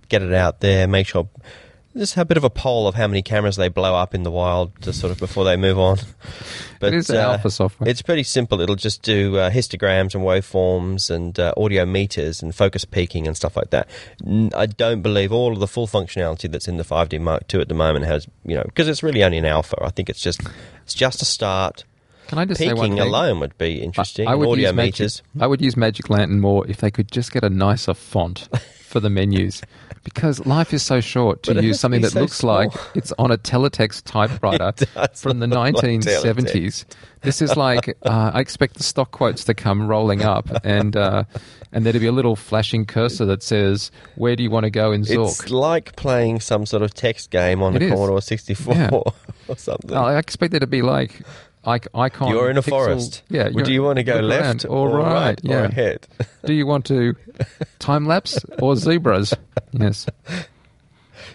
get it out there, make sure Just a bit of a poll of how many cameras they blow up in the wild, just sort of before they move on. [LAUGHS] But It is alpha software. It's pretty simple. It'll just do uh, histograms and waveforms and uh, audio meters and focus peaking and stuff like that. N- I don't believe all of the full functionality that's in the 5D Mark II at the moment has, you know, because it's really only an alpha. I think it's just it's just a start. Can I just Peaking alone would be interesting. I, I would audio use Magic, meters. I would use Magic Lantern more if they could just get a nicer font [LAUGHS] for the menus. Because life is so short to But use something that so looks like it's on a teletext typewriter [LAUGHS] from the look like 1970s. this is like [LAUGHS] uh, I expect the stock quotes to come rolling up, and uh, and there to be a little flashing cursor that says, "Where do you want to go in Zork?" It's like playing some sort of text game on It the is. Commodore 64 Yeah. [LAUGHS] or something. I expect there to be like icon. you're in a pixel- forest. Yeah. Well, [LAUGHS] do you want to go left around, or, right? or Yeah. ahead? Do you want to time lapse or zebras? Yes.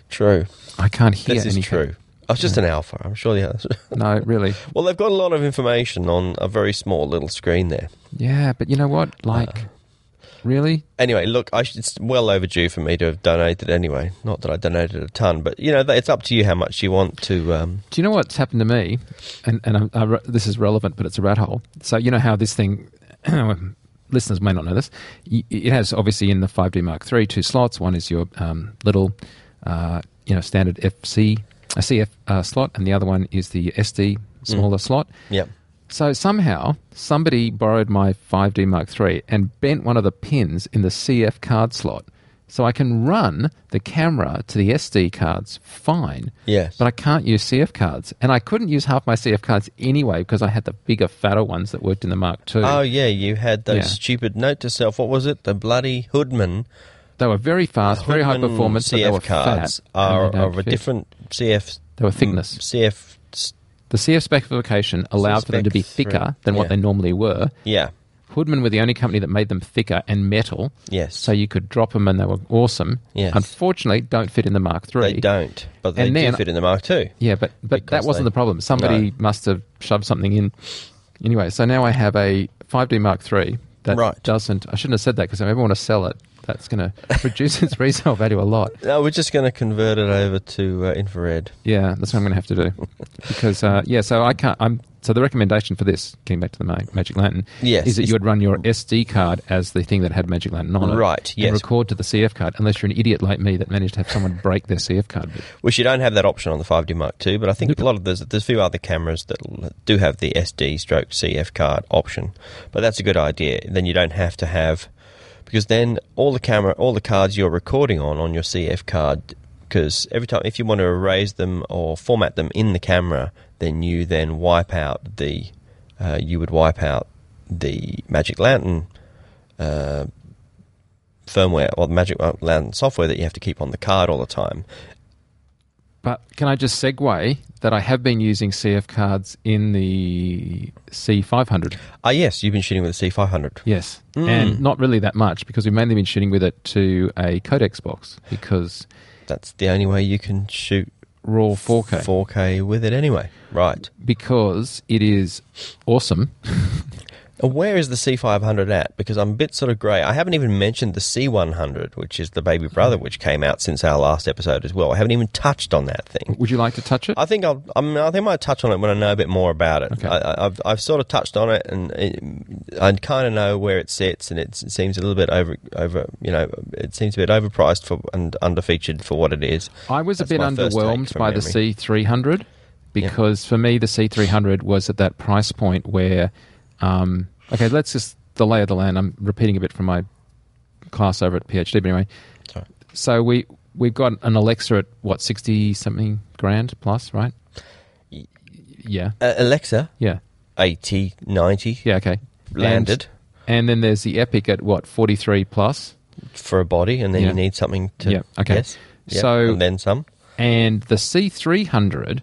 True. I can't hear This is anything. true. Oh, it's just an alpha. I'm sure the others. [LAUGHS] No, really. well, they've got a lot of information on a very small little screen there. Yeah, but you know what? Uh. Really? Anyway, look, I should, it's well overdue for me to have donated anyway. Not that I donated a ton, but you know, it's up to you how much you want to. Um, Do you know what's happened to me? And and I, I, this is relevant, but it's a rat hole. So you know how this thing. [CLEARS THROAT] listeners may not know this. It has obviously in the 5D Mark III two slots. One is your um, little, uh, you know, standard FC, a CF uh, slot, and the other one is the SD smaller slot. yeah. So somehow somebody borrowed my 5D Mark III and bent one of the pins in the CF card slot. So I can run the camera to the SD cards fine. Yes. But I can't use CF cards. And I couldn't use half my CF cards anyway because I had the bigger, fatter ones that worked in the Mark II. Oh yeah, you had those Yeah. stupid note to self. What was it? The bloody Hoodman. they were very fast, very high performance, but they were CF cards fat. are of a fit. different CF. They were thickness. Mm, CF. The CF specification allowed for them to be thicker than what Yeah. they normally were. Yeah. Hoodman were the only company that made them thicker and metal. Yes. So you could drop them and they were awesome. Yes. Unfortunately, don't fit in the Mark III. They don't, but they And do then- fit in the Mark II. Yeah, but but that Because wasn't they- the problem. Somebody must have shoved something in. Anyway, so now I have a 5D Mark III that Right. doesn't. I shouldn't have said that because I ever want to sell it, that's going to reduce its resale value a lot. No, we're just going to convert it over to uh, infrared. Yeah, that's what I'm going to have to do [LAUGHS] because uh, yeah. So I can't. I'm so the recommendation for this, getting back to the Ma- Magic Lantern, Yes, is that you would run your SD card as the thing that had Magic Lantern on it, Right, And yes. record to the CF card, unless you're an idiot like me that managed to have someone break their CF card. Which you don't have that option on the 5D Mark II, but I think a lot of there's there's a few other cameras that do have the SD stroke CF card option. But that's a good idea. Then you don't have to have because then all the camera, all the cards you're recording on on your CF card, because every time if you want to erase them or format them in the camera, then you then wipe out the uh, you would wipe out the Magic Lantern uh, firmware or the Magic Lantern software that you have to keep on the card all the time. But can I just segue that I have been using CF cards in the C500? Ah, yes, you've been shooting with the C500. Yes. Mm. And not really that much because we've mainly been shooting with it to a Codex box because That's the only way you can shoot raw 4K. 4K with it anyway. Right. Because it is awesome. [LAUGHS] Where is the C500 at? Because I'm a bit sort of grey. I haven't even mentioned the C100, which is the baby brother, which came out since our last episode as well. I haven't even touched on that thing. Would you like to touch it? I think I'll. I, mean, I think I might touch on it when I know a bit more about it. Okay. I, I- I've I've sort of touched on it, and it, I kind of know where it sits, and it seems a little bit over over. You know, it seems a bit overpriced for and underfeatured for what it is. I was a bit underwhelmed by the. C300 because for me the C300 was at that price point where, um, okay, let's just the lay of the land. I'm repeating a bit from my class over at PhD, but anyway. Sorry. So we we've got an Alexa at what sixty something grand plus, right? Y- Yeah, Uh, Alexa, yeah, 80, 90, yeah. Okay, landed And, and then there's the Epic at what forty three plus, for a body, and then Yeah. you need something to. Yeah, okay. Yes. Yeah, So- and then some. and the C300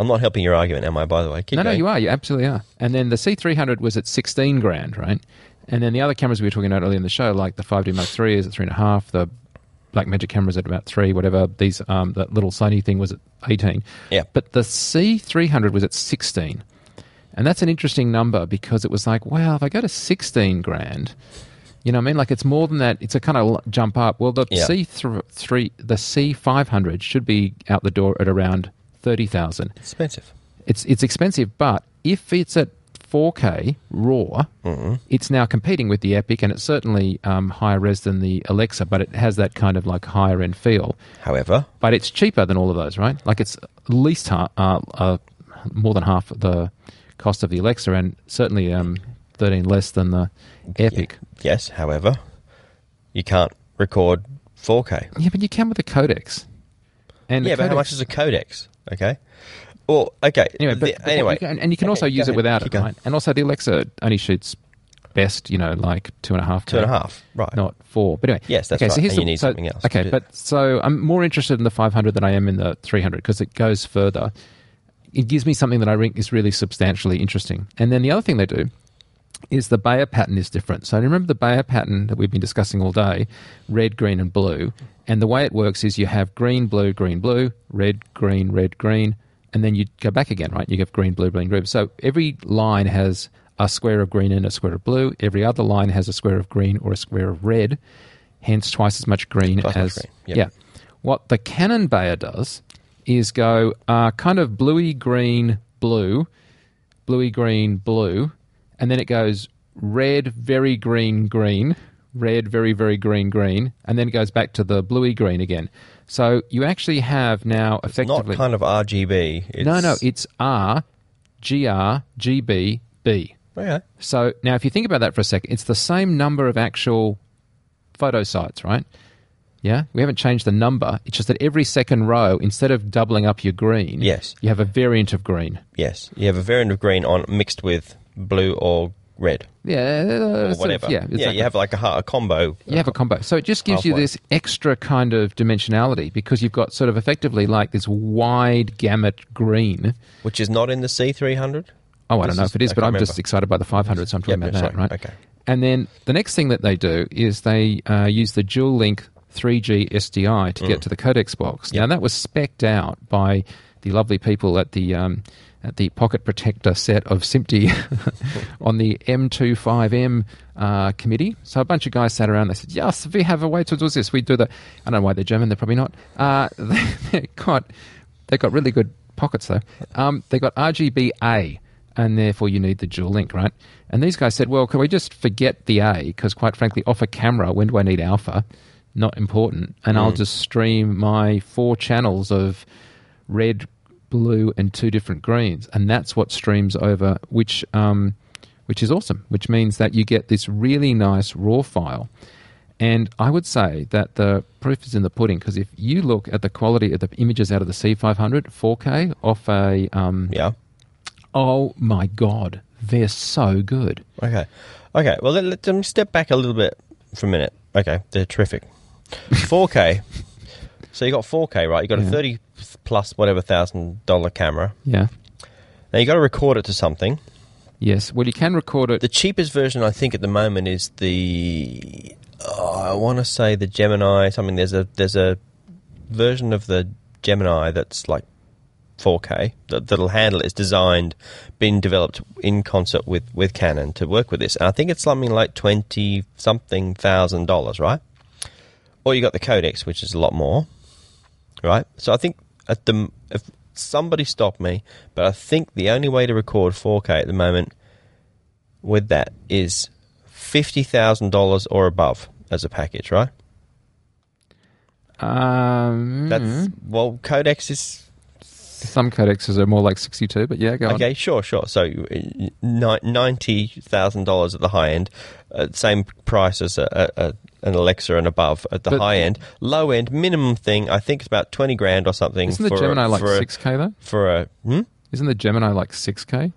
I'm not helping your argument, am I? By the way, Keep no, no, you are. You absolutely are. And then the C300 was at 16 grand, right? And then the other cameras we were talking about earlier in the show, like the 5D Mark III is at three and a half. The Blackmagic cameras at about three, whatever. These um, that little Sony thing was at 18. Yeah. But the C300 was at 16, and that's an interesting number because it was like, wow, if I go to 16 grand, You know what I mean? Like it's more than that. It's a kind of jump up. Well, the Yeah. C three, the C five hundred should be out the door at around thirty thousand. Expensive. It's it's expensive, but if it's at 4K RAW, Mm-hmm. it's now competing with the Epic, and it's certainly um, higher res than the Alexa, but it has that kind of like higher end feel. However, But it's cheaper than all of those, right? Like it's at least half, uh, uh, more than half the cost of the Alexa, and certainly um, thirteen less than the Epic. yes, however, you can't record 4K. Yeah, but you can with the Codex. And yeah, but how much is a codex? Okay. Well, okay. Anyway, but, the- but anyway, you can- and you can also use it without it, right? And also, the Alexa only shoots best, you know, like two and a half, Two and a half, right. not four. But anyway, Yes, that's okay, right, So here's and the, you need so- something else Okay, but so I'm more interested in the 500 than I am in the 300 because it goes further. It gives me something that I think is really substantially interesting. And then the other thing they do is the Bayer pattern is different. So remember the Bayer pattern that we've been discussing all day, red, green, and blue. And the way it works is you have green, blue, green, blue, red, green, red, green, and then you go back again, right? You have green, blue, green, blue. So every line has a square of green and a square of blue. Every other line has a square of green or a square of red. Hence, twice as much green Twice as much green, yep. yeah. What the Canon Bayer does is go uh, kind of bluey green, blue, bluey green, blue, and then it goes red, very green, green, red, very, very green, green, and then it goes back to the bluey green again. So you actually have now effectively. not kind of RGB. It's, no, no, it's R, GR, GB, B. okay. So now, if you think about that for a second, it's the same number of actual photo sites, right? Yeah, we haven't changed the number. It's just that every second row, instead of doubling up your green, Yes. you have a variant of green. Yes, you have a variant of green on mixed with blue or red Yeah, uh, or sort of- whatever. yeah, yeah, you have like a, a combo. You have a combo. So it just gives you this extra kind of dimensionality because you've got sort of effectively like this wide gamut green. which is not in the C300. Oh, I This don't know is- if it is, but I'm just excited by the 500, so I'm talking Yep, about that, sorry. right? Okay. And then the next thing that they do is they uh, use the dual link 3G SDI to Mm. get to the codex box. Now that was specced out by the lovely people at the um, the pocket protector set of SMPTE [LAUGHS] on the M25M uh, committee. So a bunch of guys sat around. They said, "Yes, we have a way to do this. We do the." I don't know why they're German. They're probably not. Uh, [LAUGHS] they, they got they got really good pockets though. Um, they got RGBA and therefore you need the dual link, right? And these guys said, well, can we just forget the A? Because quite frankly, off a camera, when do I need alpha? Not important. And I'll just stream my four channels of red, blue, and two different greens, and that's what streams over, which um, which is awesome. Which means that you get this really nice raw file. And I would say that the proof is in the pudding because if you look at the quality of the images out of the C500 4K off a um, Yeah. Oh my god, they're so good. Okay. Okay. Well, let, let me step back a little bit for a minute. Okay, they're terrific. 4K. So you got 4K, right? You got Yeah. a 30 plus whatever thousand dollar camera. Yeah. Now you got to record it to something. Yes. Well, you can record it. The cheapest version, I think, at the moment is the. Oh, I want to say the Gemini. Something. There's a there's a version of the Gemini that's like 4K that, that'll handle it. It's designed, been developed in concert with with Canon to work with this. And I think it's something like twenty something thousand dollars, right? Or you got the codex, which is a lot more, right? So I think at the if somebody stop me, but I think the only way to record 4K at the moment with that is fifty thousand dollars or above as a package, right? um, That's well, codex is some codexes are more like sixty-two, but yeah, go on. okay. Sure, sure. So uh, ni- ninety thousand dollars at the high end, uh, same price as a, a, an Alexa and above at the But- high end. Low end minimum thing, I think it's about twenty grand or something. Isn't the Gemini a, like for six K though? for a hmm? Isn't the Gemini like six K?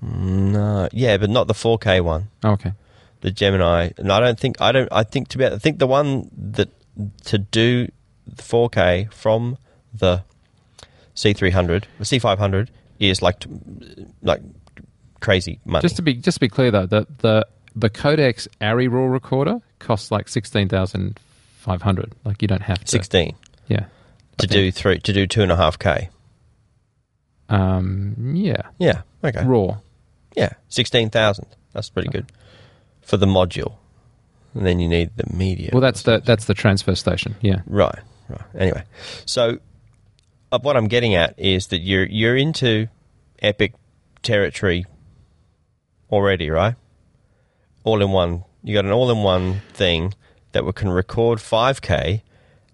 No, yeah, but not the four K one. Oh, okay. the Gemini, and I don't think I don't. I think to be, I think the one that to do 4K from the C300, the C500 is like like crazy money. Just to be just to be clear though, the the the Codex Arri Raw recorder costs like sixteen thousand five hundred. Like you don't have to. 16 Yeah. to do three to do two and a half K. Um. Yeah. Yeah, okay, Raw. yeah, sixteen thousand. That's pretty good for the module. and then you need the media. Well, that's the that's the transfer station. Yeah. Right, right. Anyway, so what I'm getting at is that you're you're into epic territory already, right? All in one. You got an all-in-one thing that we can record 5K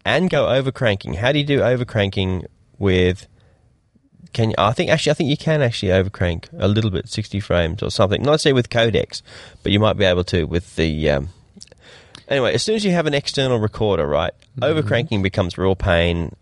and go over cranking. How do you do over cranking with? Can you, I think actually I think you can actually overcrank a little bit, 60 frames or something. Not say with Codex, but you might be able to with the um, Anyway, as soon as you have an external recorder, right, Mm-hmm. overcranking becomes real pain,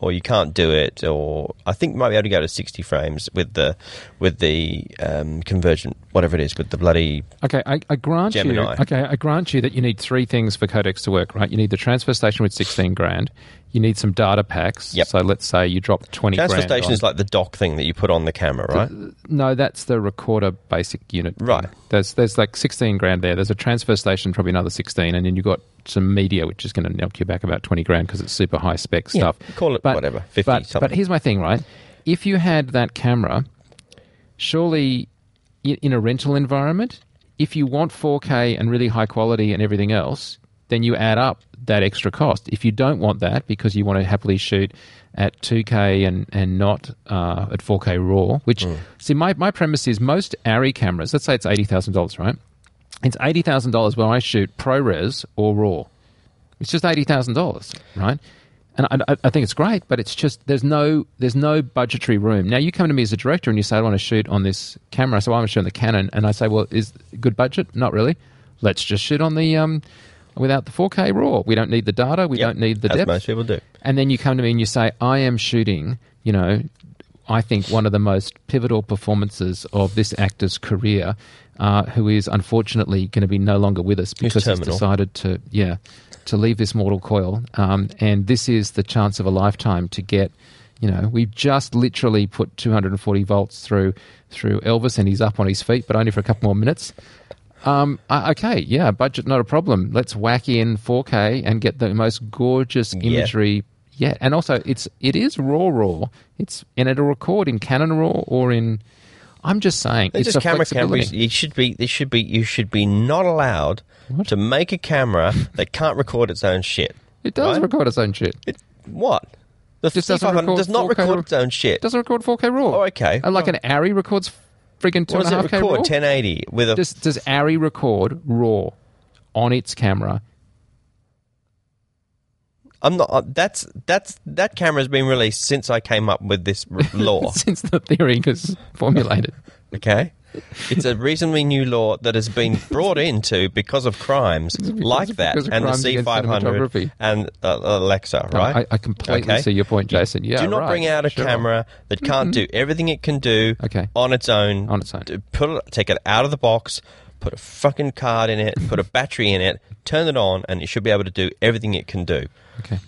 or you can't do it, or I think you might be able to go to sixty frames with the with the um, convergent, whatever it is, with the bloody Okay, I, I grant Gemini. you. Okay, I grant you that you need three things for Codex to work. Right, you need the transfer station with sixteen grand. You need some data packs. Yep. So let's say you drop twenty. transfer grand station on- is like the dock thing that you put on the camera, right? No, that's the recorder basic unit. Right. There's there's like sixteen grand there. There's a transfer station, probably another sixteen, and then you've got some media, which is going to knock you back about twenty grand because it's super high spec Yeah, stuff. call it whatever, 50 But, something. but here's my thing, right? If you had that camera, surely in a rental environment, if you want 4K and really high quality and everything else, then you add up that extra cost. If you don't want that because you want to happily shoot at 2K and, and not uh, at 4K RAW, which, see, my, my premise is most ARRI cameras, let's say it's $80,000, right? It's $80,000 when I shoot ProRes or RAW. It's just eighty thousand dollars, right? And I, I- think it's great, but it's just there's no there's no budgetary room. Now you come to me as a director and you say I want to shoot on this camera, so I want to shoot on the Canon, and I say, well, is good budget? Not really. Let's just shoot on the um without the 4K RAW. We don't need the data. We Yep, don't need the depth. most people do. And then you come to me and you say, I am shooting, you know, I think one of the most pivotal performances of this actor's career, uh, who is unfortunately going to be no longer with us because he's decided to, yeah, to leave this mortal coil. Um, and this is the chance of a lifetime to get, you know, we've just literally put 240 volts through through Elvis, and he's up on his feet, but only for a couple more minutes. Um, uh, okay, yeah, budget not a problem. Let's whack in 4K and get the most gorgeous Yeah. imagery yet. And also, it's it is raw, raw. It's and it'll record in Canon RAW or in. I'm just saying, They're it's just a camera cameras. You should be. There should be. You should be not allowed to make a camera that can't record its own shit. It does right? record its own shit. It, what? The Just doesn't record does not record its own shit. Doesn't record 4K RAW. Oh, okay. And like Well- an ARRI records friggin' two what and does a it half K record? RAW. 1080 with a. Does does ARRI record RAW on its camera? I'm not. Uh, that's that's that camera has been released since I came up with this r- law. [LAUGHS] Since the theory was formulated. [LAUGHS] Okay, it's a reasonably new law that has been [LAUGHS] brought into because of crimes like that, and the C500 and uh, Alexa. Right? I, I completely Okay. see your point, Jason. Yeah, do not right. bring out a Sure. camera that can't do everything it can do Okay. on its own. On its own. Put it, take it out of the box, put a fucking card in it, put a [LAUGHS] battery in it, turn it on, and it should be able to do everything it can do. Okay.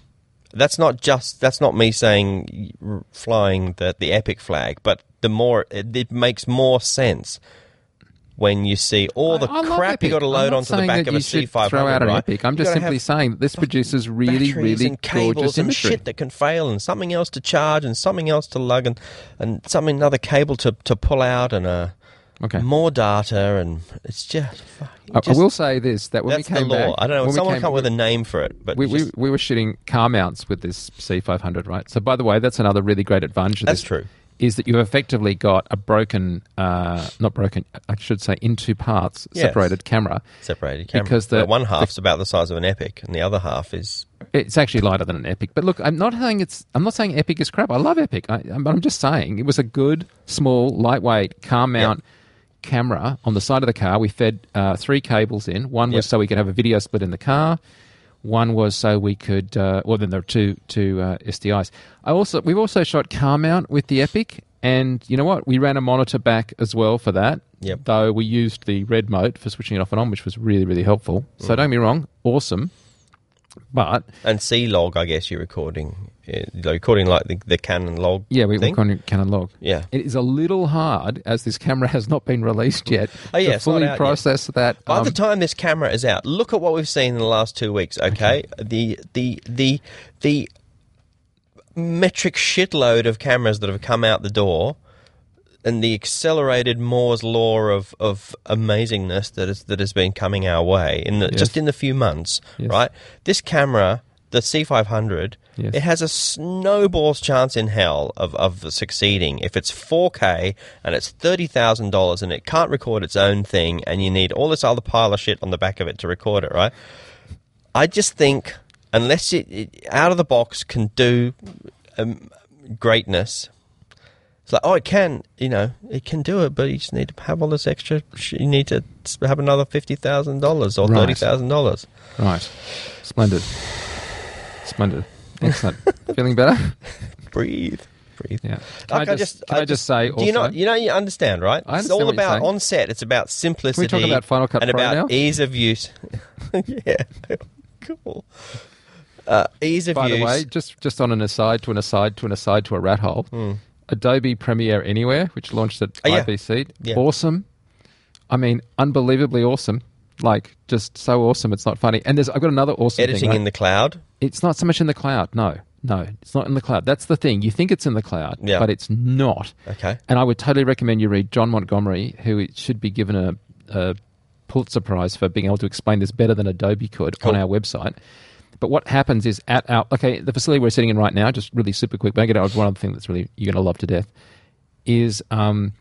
That's not just that's not me saying flying the the epic flag, but the more it, it makes more sense when you see all the I- I crap you got to load onto the back of a should C500. Throw out an right? Epic. I'm You just simply saying this produces really, really and cables gorgeous and imagery. shit that can fail, and something else to charge, and something else to lug, and and something another cable to, to pull out, and uh, Okay. more data, and it's just. it I, I will say this: that when That's we the came law. back, I don't know. when Someone came- come up with a name for it, but we, you we, we were shooting car mounts with this C500, right? So, by the way, that's another really great advantage. Of That's this, true. Is that you've effectively got a broken, uh, not broken, I should say, in two parts, Yes. separated camera. separated camera. because the- Well, one half's about the size of an Epic, and the other half is It's actually lighter than an Epic. But look, I'm not saying it's. I'm not saying Epic is crap. I love Epic. I, but I'm just saying it was a good, small, lightweight car mount camera on the side of the car. We fed uh, three cables in. One Yep. was so we could have a video split in the car. One was so we could. Uh, well, then there are two two uh, SDIs. I also we've also shot car mount with the Epic, and you know what? We ran a monitor back as well for that. Yep. Though we used the REDmote for switching it off and on, which was really really helpful. Mm. So don't be wrong, awesome. But and C log. I guess you're recording, uh, you're recording like the, the Canon log. Yeah, we, thing. we're on Canon log. Yeah. It is a little hard, as this camera [LAUGHS] has not been released yet, Oh, yeah, to fully out yet. process that. By um, the time this camera is out, look at what we've seen in the last two weeks. Okay, the the the the metric shitload of cameras that have come out the door. And the accelerated Moore's law of, of amazingness that is that has been coming our way in the, Yes. just in the few months, Yes. right? This camera, the C500, Yes. it has a snowball's chance in hell of, of succeeding if it's 4K and it's thirty thousand dollars and it can't record its own thing and you need all this other pile of shit on the back of it to record it, right? I just think unless it, it out of the box can do um, greatness. It's like, oh, it can, you know, it can do it, but you just need to have all this extra. You need to have another fifty thousand dollars or Right. thirty thousand dollars. Right. Splendid. Splendid. Excellent. [LAUGHS] Feeling better? Breathe, breathe. Yeah. Can Like, I just, can I just say do also? you know? You know, you understand, right? I it's all about on set. It's about simplicity. We talk about Final Cut and Pro about now? ease of use. [LAUGHS] yeah, [LAUGHS] cool. Uh, ease of by use. the way, just just on an aside to an aside to an aside to a rat hole, Adobe Premiere Anywhere, which launched at. Oh, yeah. IBC, Yeah. awesome. I mean, unbelievably awesome. Like, just so awesome. It's not funny. And there's, I've got another awesome editing thing. right? in the cloud. it's not so much in the cloud. No, no, it's not in the cloud. That's the thing. You think it's in the cloud, Yeah. but it's not. Okay. And I would totally recommend you read John Montgomery, who should be given a, a Pulitzer Prize for being able to explain this better than Adobe could Cool. on our website. But what happens is at our okay, the facility we're sitting in right now, just really super quick. But I get out of one other thing that's really you're going to love to death is um,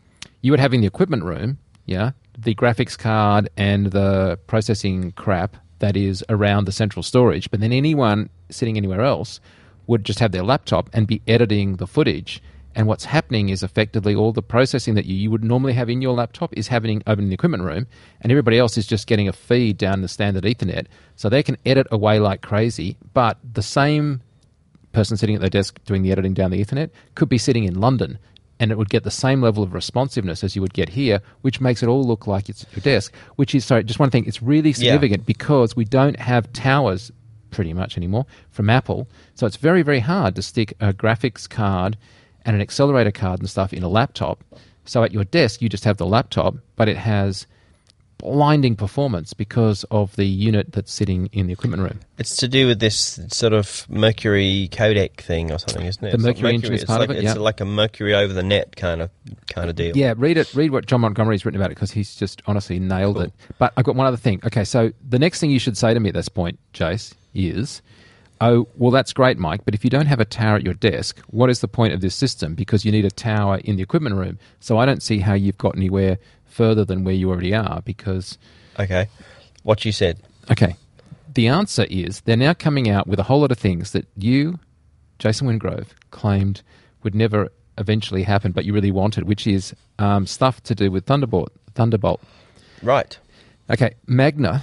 you would have in the equipment room, yeah, the graphics card and the processing crap that is around the central storage. But then anyone sitting anywhere else would just have their laptop and be editing the footage. And what's happening is effectively all the processing that you, you would normally have in your laptop is happening over in the equipment room, and everybody else is just getting a feed down the standard Ethernet. So they can edit away like crazy, but the same person sitting at their desk doing the editing down the Ethernet could be sitting in London and it would get the same level of responsiveness as you would get here, which makes it all look like it's at your desk. Which is, sorry, just one thing, it's really significant because we don't have towers pretty much anymore from Apple. So it's very, very hard to stick a graphics card and an accelerator card and stuff in a laptop. So at your desk, you just have the laptop, but it has blinding performance because of the unit that's sitting in the equipment room. It's to do with this sort of Mercury codec thing or something, isn't it? The It's like Mercury is part of like, it, It's yeah. like a Mercury over the net kind of kind of deal. Yeah, read it. Read what John Montgomery's written about it because he's just honestly nailed Cool. it. But I've got one other thing. Okay, so the next thing you should say to me at this point, Jace, is, "Oh, well, that's great, Mike. But if you don't have a tower at your desk, what is the point of this system? Because you need a tower in the equipment room. So I don't see how you've got anywhere further than where you already are. Because Okay. What you said. okay, the answer is they're now coming out with a whole lot of things that you, Jason Wingrove, claimed would never eventually happen, but you really wanted, which is um, stuff to do with Thunderbolt. Thunderbolt. Right. Okay, Magma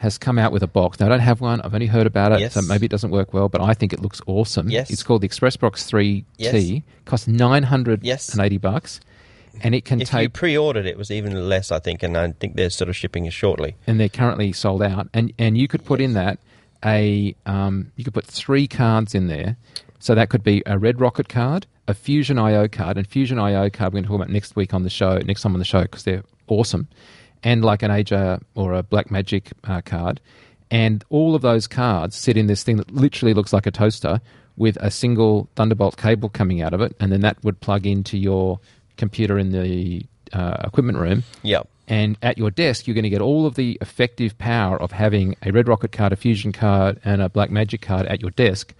has come out with a box. Now, I don't have one. I've only heard about it, Yes. so maybe it doesn't work well, but I think it looks awesome. Yes. It's called the ExpressBox 3T. Yes. Costs 980 Yes. bucks, and it can take If you pre-ordered it, it was even less, I think, and I think they're sort of shipping it shortly. and they're currently sold out. And and you could put in that a um, you could put three cards in there. So that could be a Red Rocket card, a Fusion IO card, and Fusion IO card we're going to talk about next week on the show, next time on the show because they're awesome, and like an Aja or a Blackmagic uh, card, and all of those cards sit in this thing that literally looks like a toaster with a single Thunderbolt cable coming out of it, and then that would plug into your computer in the uh, equipment room, Yep. and at your desk, you're going to get all of the effective power of having a Red Rocket card, a Fusion card, and a Blackmagic card at your desk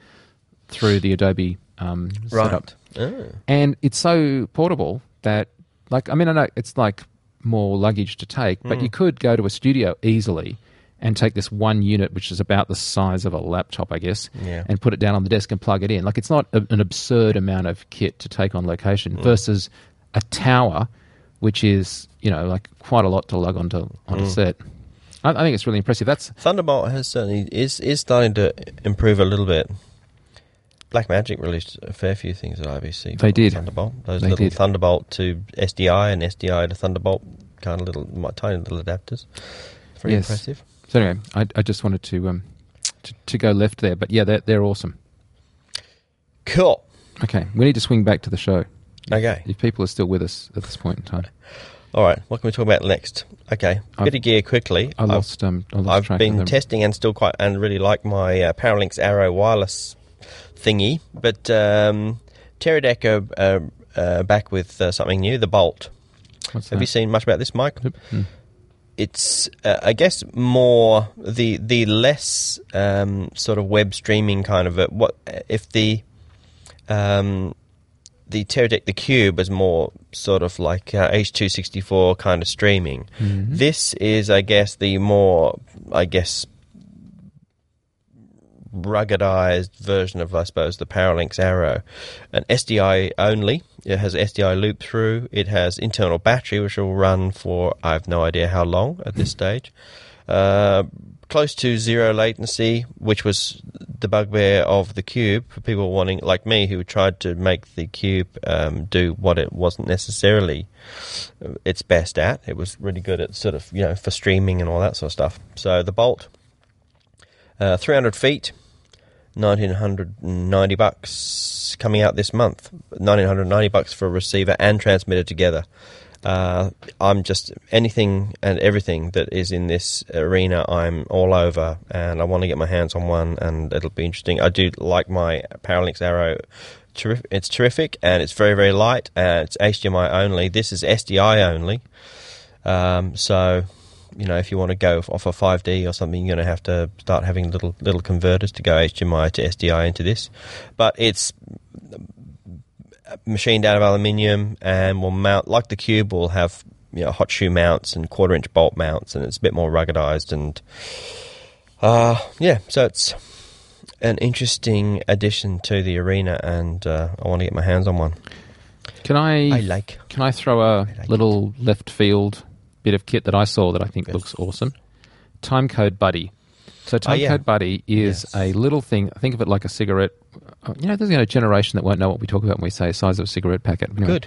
through the Adobe um, setup. Oh. And it's so portable that, like, I mean, I know it's like more luggage to take, but Hmm. you could go to a studio easily and take this one unit, which is about the size of a laptop, I guess, Yeah. and put it down on the desk and plug it in. Like, it's not a, an absurd amount of kit to take on location Hmm. versus a tower, which is, you know, like quite a lot to lug onto on Hmm. a set. I, I think it's really impressive. That's Thunderbolt has certainly is is starting to improve a little bit. Blackmagic released a fair few things at IBC. They did. Thunderbolt. Those They little did. Thunderbolt to SDI and SDI to Thunderbolt kind of little tiny little adapters. Very Yes. impressive. so. Anyway, I, I just wanted to, um, to to go left there, but yeah, they're they're awesome. Cool. Okay, we need to swing back to the show. Okay. If people are still with us at this point in time, All right. What can we talk about next? Okay. I've- Bit of gear quickly. I I've- lost um, I lost I've been testing and still quite and really like my uh, Paralinx Arrow wireless thingy, but um, Teradek are, are, uh, back with uh, something new, the Bolt. What's Have that? you seen much about this, Mike? Hmm. It's, uh, I guess, more the the less um, sort of web streaming kind of a, what if the um, the Teradek the Cube is more sort of like uh, H264 kind of streaming. Mm-hmm. This is, I guess, the more I guess ruggedized version of, I suppose, the Paralinx Arrow. An SDI only. It has SDI loop through. It has internal battery, which will run for I have no idea how long at this stage. Uh, close to zero latency, which was the bugbear of the Cube for people wanting, like me, who tried to make the Cube um, do what it wasn't necessarily uh, its best at. It was really good at sort of you know for streaming and all that sort of stuff. So the Bolt, uh, 300 feet, 1990 bucks coming out this month. 1990 bucks for a receiver and transmitter together. Uh, I'm just anything and everything that is in this arena. I'm all over, and I want to get my hands on one, and it'll be interesting. I do like my Paralinx Arrow. It's terrific, and it's very very light, and it's HDMI only. This is SDI only. Um, so, you know, if you want to go off a 5D or something, you're going to have to start having little little converters to go HDMI to SDI into this. But it's machined out of aluminium and will mount like the cube will have you know hot shoe mounts and quarter inch bolt mounts and it's a bit more ruggedized and uh yeah so it's an interesting addition to the arena and uh, I want to get my hands on one Can I? I like Can I throw a like little left field bit of kit that I saw that I think looks awesome? Timecode Buddy. So Timecode Oh, yeah. Buddy is Yes. a little thing. Think of it like a cigarette. uh, You know, there's a generation that won't know what we talk about when we say size of a cigarette packet. Anyway, good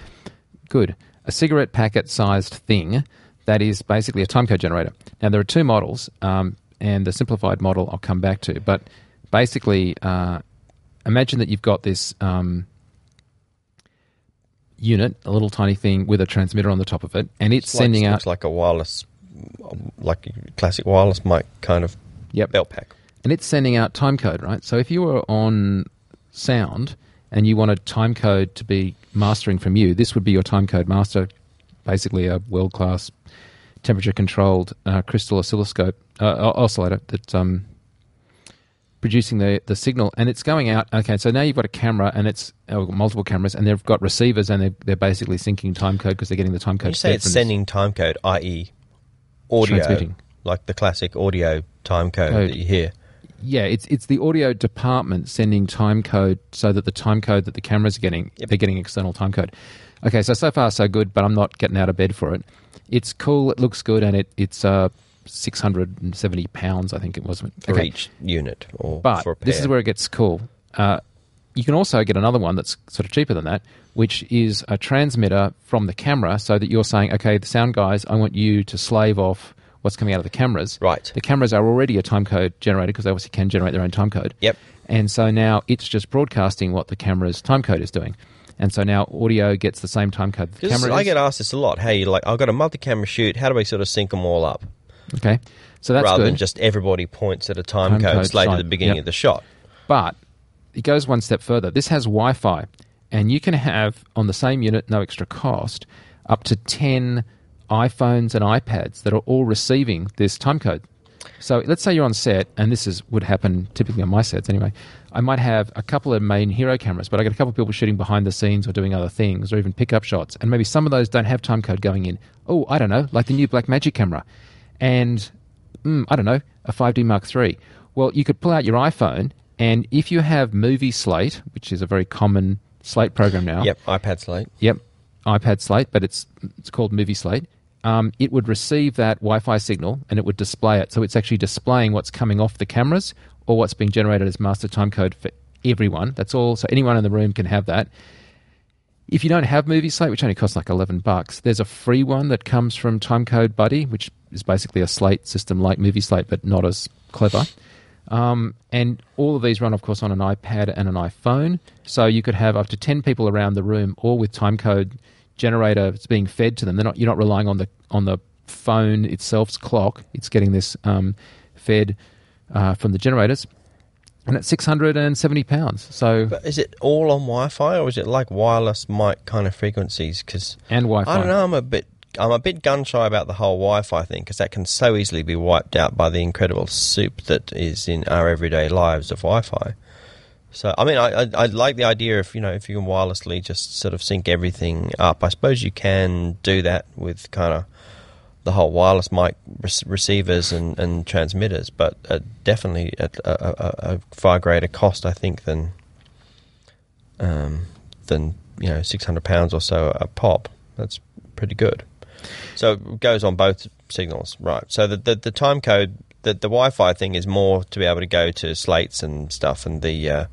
Good. A cigarette packet sized thing that is basically a timecode generator. Now, there are two models, um, and the simplified model I'll come back to. But basically, uh, imagine that you've got this um, unit, a little tiny thing with a transmitter on the top of it, and it's Looks like- sending out. looks like a wireless like classic wireless mic kind of Yep. belt pack and it's sending out timecode, right? So if you were on sound and you wanted timecode to be mastering from you, this would be your timecode master, basically a world class temperature controlled uh, crystal oscilloscope uh, oscillator that's um, producing the, the signal and it's going out. Okay, so now you've got a camera and it's uh, multiple cameras and they've got receivers and they're, they're basically syncing timecode because they're getting the timecode. When you say it's sending time code i.e. audio like the classic audio time code Code. that you hear Yeah, it's it's the audio department sending time code so that the time code that the cameras are getting, Yep. they're getting external time code. Okay, so so far so good, but I'm not getting out of bed for it. It's cool, it looks good, and it it's uh, 670 pounds, I think it was. for Okay. each unit or But for a pair. this is where it gets cool. Uh, you can also get another one that's sort of cheaper than that, which is a transmitter from the camera, so that you're saying, okay, the sound guys, I want you to slave off what's coming out of the cameras. Right. The cameras are already a timecode generator because they obviously can generate their own timecode. Yep. And so now it's just broadcasting what the camera's timecode is doing. And so now audio gets the same timecode that the camera I get asked this a lot. Hey, like I've got a multi-camera shoot. How do I sort of sync them all up okay. So that's rather good. than just everybody points at a time, Time code code straight at the beginning Yep. of the shot? But it goes one step further. This has Wi Fi, and you can have on the same unit, no extra cost, up to 10 iPhones and iPads that are all receiving this timecode. So let's say you're on set, and this is would happen typically on my sets anyway. I might have a couple of main hero cameras, but I got a couple of people shooting behind the scenes or doing other things, or even pickup shots, and maybe some of those don't have timecode going in. Oh, I don't know, like the new Blackmagic camera, and mm, I don't know, a 5D Mark III. Well, you could pull out your iPhone, and if you have Movie Slate, which is a very common Slate program now, Yep, iPad slate. Yep, iPad Slate, but it's it's called Movie Slate. Um, it would receive that Wi-Fi signal and it would display it. So it's actually displaying what's coming off the cameras or what's being generated as master timecode for everyone. That's all. So anyone in the room can have that. If you don't have Movie Slate, which only costs like eleven bucks, there's a free one that comes from Timecode Buddy, which is basically a Slate system like Movie Slate, but not as clever. Um, and all of these run, of course, on an iPad and an iPhone. So you could have up to 10 people around the room, all with timecode generator that's being fed to them. They're not, you're not relying on the, on the phone itself's clock. It's getting this um, fed uh, from the generators. and it's six hundred and seventy pounds. So But is it all on Wi-Fi or is it like wireless mic kind of frequencies? Because and Wi-Fi. I don't know. I'm a bit. I'm a bit gun shy about the whole Wi-Fi thing because that can so easily be wiped out by the incredible soup that is in our everyday lives of Wi-Fi. So I mean, I, I I like the idea of you know if you can wirelessly just sort of sync everything up. I suppose you can do that with kind of the whole wireless mic re- receivers and, and transmitters, but uh, definitely at a, a, a far greater cost, I think, than um, than you know six hundred pounds or so a pop. That's pretty good. So it goes on both signals, right? So the the, the time code, the the Wi-Fi thing is more to be able to go to slates and stuff, and the uh,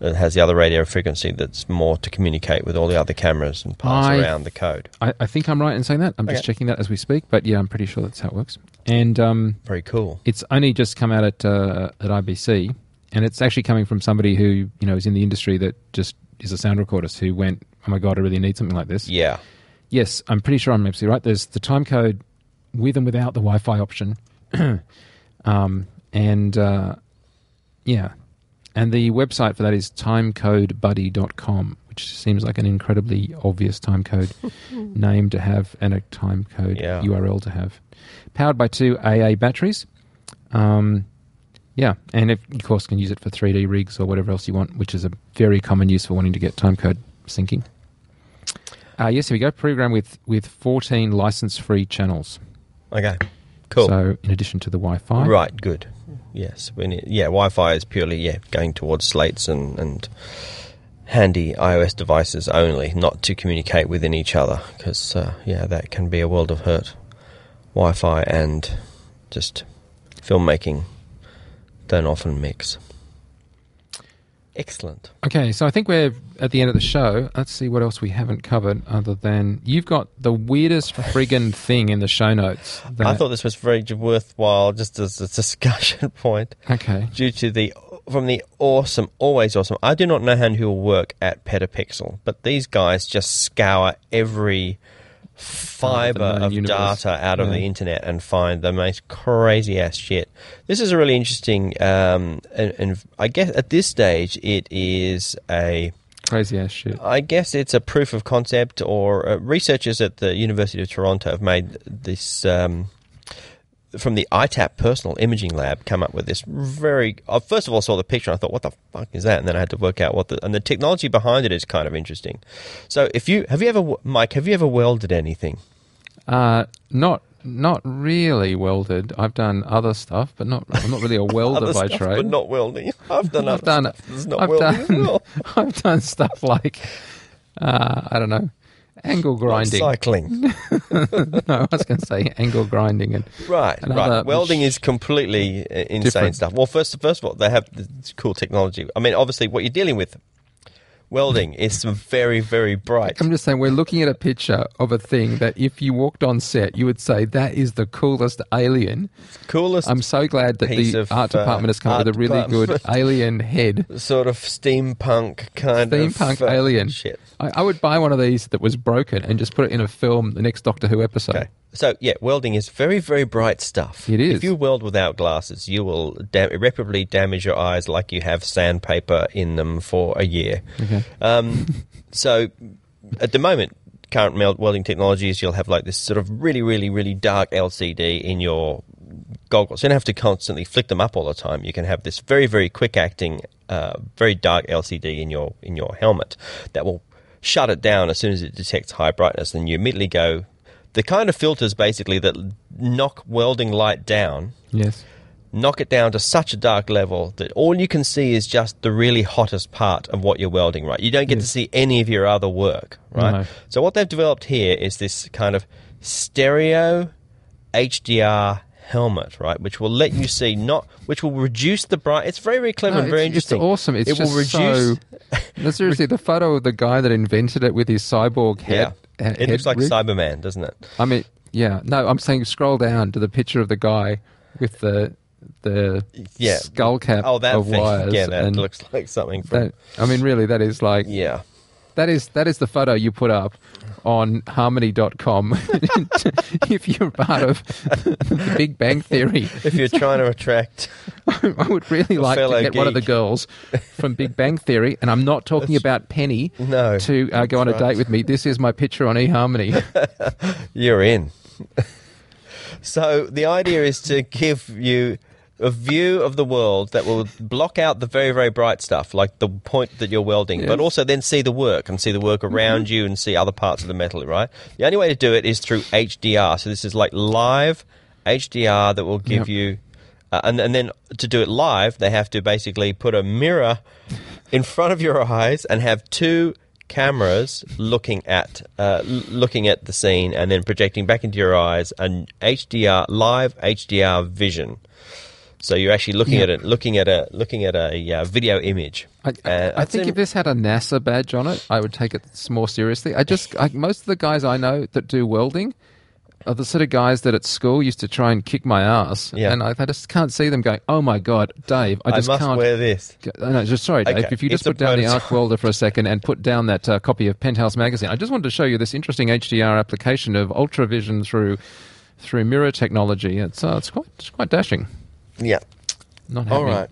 it has the other radio frequency that's more to communicate with all the other cameras and pass I- around the code. I, I think I'm right in saying that. I'm just Okay. checking that as we speak, but yeah, I'm pretty sure that's how it works. And um, Very cool. it's only just come out at uh, at IBC, and it's actually coming from somebody who you know is in the industry that just is a sound recordist who went, "Oh my god, I really need something like this." Yeah. Yes, I'm pretty sure I'm absolutely right. There's the time code with and without the Wi-Fi option, [CLEARS THROAT] um, and uh, yeah, and the website for that is timecodebuddy.com, which seems like an incredibly obvious time code [LAUGHS] name to have and a time code Yeah. URL to have. Powered by two AA batteries. Um, yeah, and if, of course can use it for 3D rigs or whatever else you want, which is a very common use for wanting to get timecode syncing. Uh, yes, here we go. Program with with 14 license-free channels. Okay. Cool. So in addition to the Wi-Fi, Right, good. Yes, we need, yeah. Wi-Fi is purely yeah going towards slates and and handy iOS devices only, not to communicate within each other, because uh, yeah, that can be a world of hurt. Wi-Fi and just filmmaking don't often mix. Excellent. Okay, so I think we're at the end of the show. Let's see what else we haven't covered other than you've got the weirdest friggin' [LAUGHS] thing in the show notes. I thought this was very worthwhile, just as a discussion [LAUGHS] point. Okay. due to the from the awesome, always awesome. I do not know how who will work at Petapixel, but these guys just scour every fiber of universe. data out of Yeah. the internet and find the most crazy ass shit. This is a really interesting, um, and, and I guess at this stage it is a. Crazy ass shit. I guess it's a proof of concept, or uh, researchers at the University of Toronto have made this um, from the EyeTap Personal Imaging Lab. Come up with this very. Uh, first of all, I saw the picture and I thought, "What the fuck is that?" And then I had to work out what the and the technology behind it is kind of interesting. So, if you have you ever, Mike, have you ever welded anything? Uh, not not really welded. I've done other stuff, but not. I'm not really a [LAUGHS] welder by stuff, trade. but not welding. I've done. I've done. stuff not I've welding done. well. [LAUGHS] I've done stuff like uh, I don't know, angle grinding. Cycling. [LAUGHS] no, I was going to say angle grinding and Right, right. Welding is completely insane Different. stuff. Well, first, first of all, they have this cool technology. I mean, obviously, what you're dealing with, welding, is some very, very bright. I'm just saying we're looking at a picture of a thing that if you walked on set, you would say that is the coolest alien. Coolest I'm so glad that the of, art uh, department has come up with a really good [LAUGHS] alien head. sort of steampunk kind of Steampunk uh, alien. shit. I, I would buy one of these that was broken and just put it in a film, the next Doctor Who episode. Okay. So yeah, welding is very, very bright stuff. It is. If you weld without glasses, you will da- irreparably damage your eyes like you have sandpaper in them for a year. Okay. Um, [LAUGHS] so at the moment, current welding technologies, you'll have like this sort of really, really, really dark LCD in your goggles. You don't have to constantly flick them up all the time. You can have this very, very quick acting, uh, very dark LCD in your in your helmet that will shut it down as soon as it detects high brightness, and you immediately go. The kind of filters basically that knock welding light down Yes. knock it down to such a dark level that all you can see is just the really hottest part of what you're welding, right? You don't get to see any of your other work, right? No. So what they've developed here is this kind of stereo HDR helmet, right? Which will let you see not, which will reduce the bright. It's very, very clever No, and very it's, it's interesting. awesome. It's it will reduce. so. [LAUGHS] No, seriously, the photo of the guy that invented it with his cyborg head. It looks like rig. Cyberman, doesn't it? I mean, yeah. No, I'm saying scroll down to the picture of the guy with the the Yeah. skull cap Oh, that of thing. wires. Yeah, that and looks like something from. that. I mean, really, that is like yeah. that is that is the photo you put up on harmony.com [LAUGHS] if you're part of the Big Bang Theory. If you're trying to attract, [LAUGHS] I would really like to get one of the girls from Big Bang Theory, and I'm not talking about Penny, No, to uh, go on a right. date with me. This is my picture on eHarmony. [LAUGHS] you're in. so the idea is to give you a view of the world that will block out the very, very bright stuff, like the point that you're welding, but also then see the work and see the work around you and see other parts of the metal, right? The only way to do it is through HDR. So this is like live HDR that will give Yep. you. Uh, and, and then to do it live, they have to basically put a mirror in front of your eyes and have two cameras looking at uh, l- looking at the scene and then projecting back into your eyes an HDR live HDR vision. So you're actually looking Yeah. at it, looking at a looking at a uh, video image. I, Uh, I think in- if this had a NASA badge on it, I would take it more seriously. I just I, most of the guys I know that do welding are the sort of guys that at school used to try and kick my ass, Yeah. and I, I just can't see them going, "Oh my god, Dave, I I just must can't." wear this. No, just sorry, Dave. Okay, If you just it's put down the arc welder for a second and put down that uh, copy of Penthouse magazine, I just wanted to show you this interesting HDR application of ultravision through through mirror technology. It's uh, it's quite it's quite dashing. Yeah. Not All having- right.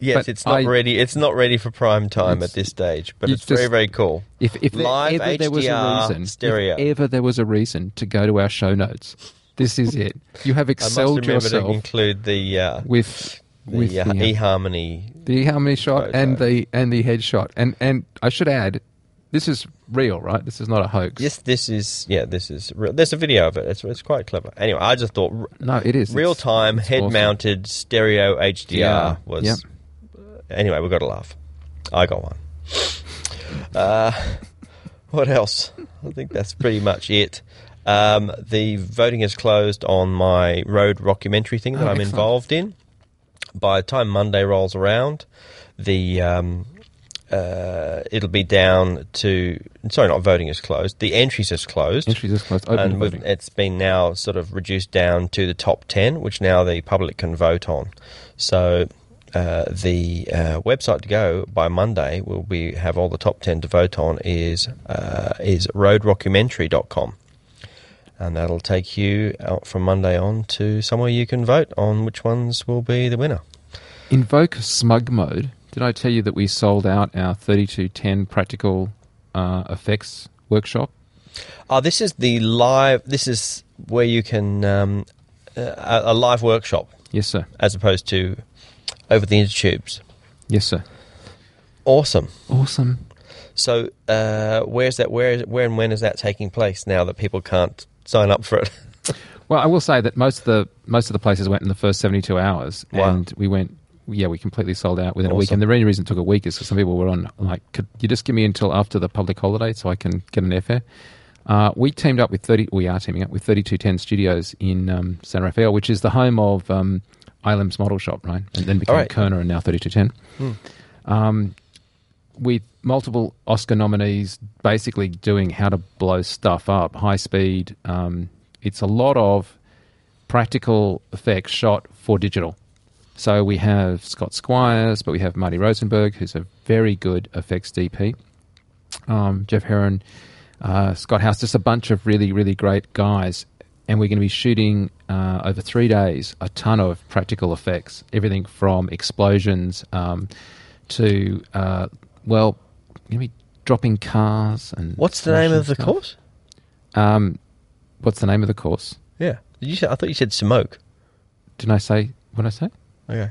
Yes, But it's not I- ready. It's not ready for prime time at this stage, but it's very just- very cool. If, if Live ever there was a HDR reason, stereo. if ever there was a reason to go to our show notes, this is it. You have excelled remember to yourself include the uh, with with the, uh, the, eHarmony. the harmony shot photo. and the and the headshot. And and I should add, this is real, right? This is not a hoax. Yes, this is yeah. This is real. There's a video of it. It's, it's quite clever. Anyway, I just thought No, it is real time head awesome. mounted stereo HDR Yeah, was. yep. Anyway, we got to laugh. I got one. [LAUGHS] Uh, what else? I think that's pretty much it. Um, the voting is closed on my road rockumentary thing that Oh, I'm excellent. involved in. By the time Monday rolls around, the um, uh, it'll be down to sorry, not voting is closed. The entries is closed Entries is closed. Open and it's been now sort of reduced down to the top 10, which now the public can vote on. So uh, the uh, website to go by Monday will be have all the top 10 to vote on is uh, is roadrockumentary.com. And that'll take you out from Monday on to somewhere you can vote on which ones will be the winner. Invoke smug mode. Did I tell you that we sold out our 3210 practical uh, effects workshop? Oh, this is the live. This is where you can um, uh, a, a live workshop Yes, sir. as opposed to over the intertubes. Yes, sir. Awesome. Awesome. So, uh, where's that? Where, where and when is that taking place? Now that people can't sign up for it. [LAUGHS] Well, I will say that most of the most of the places went in the first seventy two hours, Wow. and we went. Yeah, we completely sold out within a week. And the only reason it took a week is because some people were on like, could you just give me until after the public holiday so I can get an airfare? Uh, we teamed up with thirty. We are teaming up with thirty two ten Studios in um, San Rafael, which is the home of um, ILM's Model Shop, right? And then became right. Kerner, and now thirty two ten. Um, with multiple Oscar nominees, basically doing how to blow stuff up, high speed. Um, it's a lot of practical effects shot for digital. So we have Scott Squires, but we have Marty Rosenberg, who's a very good effects DP. Um, Jeff Heron, uh, Scott House, just a bunch of really, really great guys. And we're going to be shooting uh, over three days a ton of practical effects, everything from explosions um, to, uh, well, going to be dropping cars and. What's the name of the stuff. course? Um, what's the name of the course? Yeah. Did you say? I thought you said smoke. Didn't I say what did I say? Okay.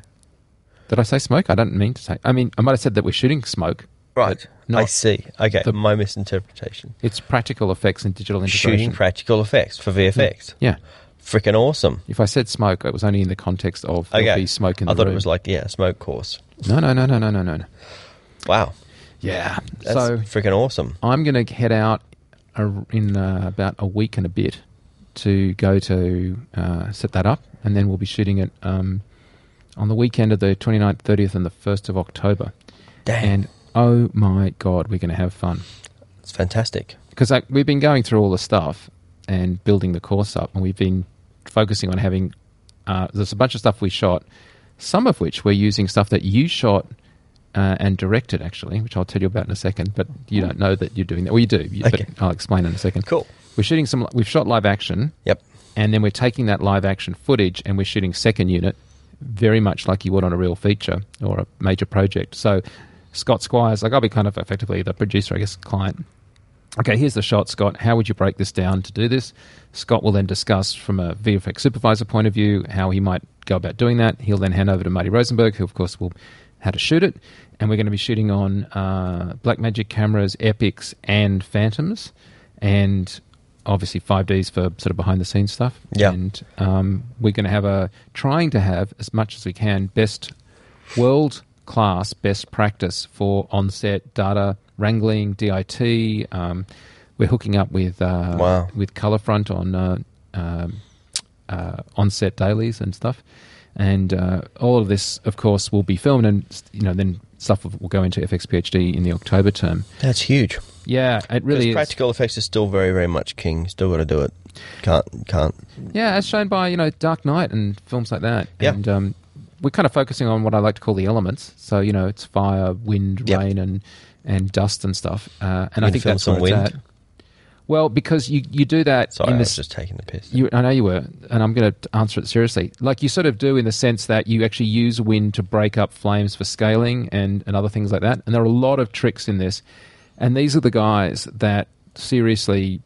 Did I say smoke? I don't mean to say. I mean, I might have said that we're shooting smoke. Right. Not I see. Okay. the- my misinterpretation. It's practical effects and digital integration. Shooting practical effects for VFX. Yeah. Freaking awesome. If I said smoke, it was only in the context of Okay. be smoke in the I thought room. it was like yeah, smoke course. no, no, no, no, no, no, no. no. Wow. Yeah. That's so freaking awesome. I'm going to head out in uh, about a week and a bit to go to uh, set that up, and then we'll be shooting it um, on the weekend of the 29th, 30th, and the 1st of October. Damn. And oh my god, we're going to have fun. It's fantastic. because like, we've been going through all the stuff and building the course up, and we've been focusing on having. Uh, there's a bunch of stuff we shot, some of which we're using stuff that you shot uh, and directed, actually, which I'll tell you about in a second. But you don't know that you're doing that. Well, you do, you, Okay. but I'll explain in a second. Cool. We're shooting some. We've shot live action, Yep. and then we're taking that live action footage and we're shooting second unit, very much like you would on a real feature or a major project. So, Scott Squires, like I'll be kind of effectively the producer, I guess, client. Okay, here's the shot, Scott. How would you break this down to do this? Scott will then discuss from a VFX supervisor point of view how he might go about doing that. He'll then hand over to Marty Rosenberg, who of course will how to shoot it. And we're going to be shooting on uh, Blackmagic cameras, Epics, and Phantoms, and obviously 5Ds for sort of behind the scenes stuff. Yeah. And um, we're going to have a trying to have as much as we can best world class best practice for on set data wrangling, DIT. Um, we're hooking up with uh, Wow. with Colorfront on uh, um, uh, on set dailies and stuff. And uh, all of this, of course, will be filmed, and you know, then stuff will, go into FXPHD in the October term. That's huge. Yeah, it really Because is. practical effects is still very, very much king. Still got to do it. Can't, can't. Yeah, as shown by you know Dark Knight and films like that. Yeah. And um, we're kind of focusing on what I like to call the elements. So you know, it's fire, wind, Yep. rain, and and dust and stuff. Uh, and I think that's some where it's wind? at. Well, because you you do that Sorry, in I this. was just taking the piss. You, I know you were, and I'm going to answer it seriously. Like you sort of do in the sense that you actually use wind to break up flames for scaling and, and other things like that. And there are a lot of tricks in this. And these are the guys that seriously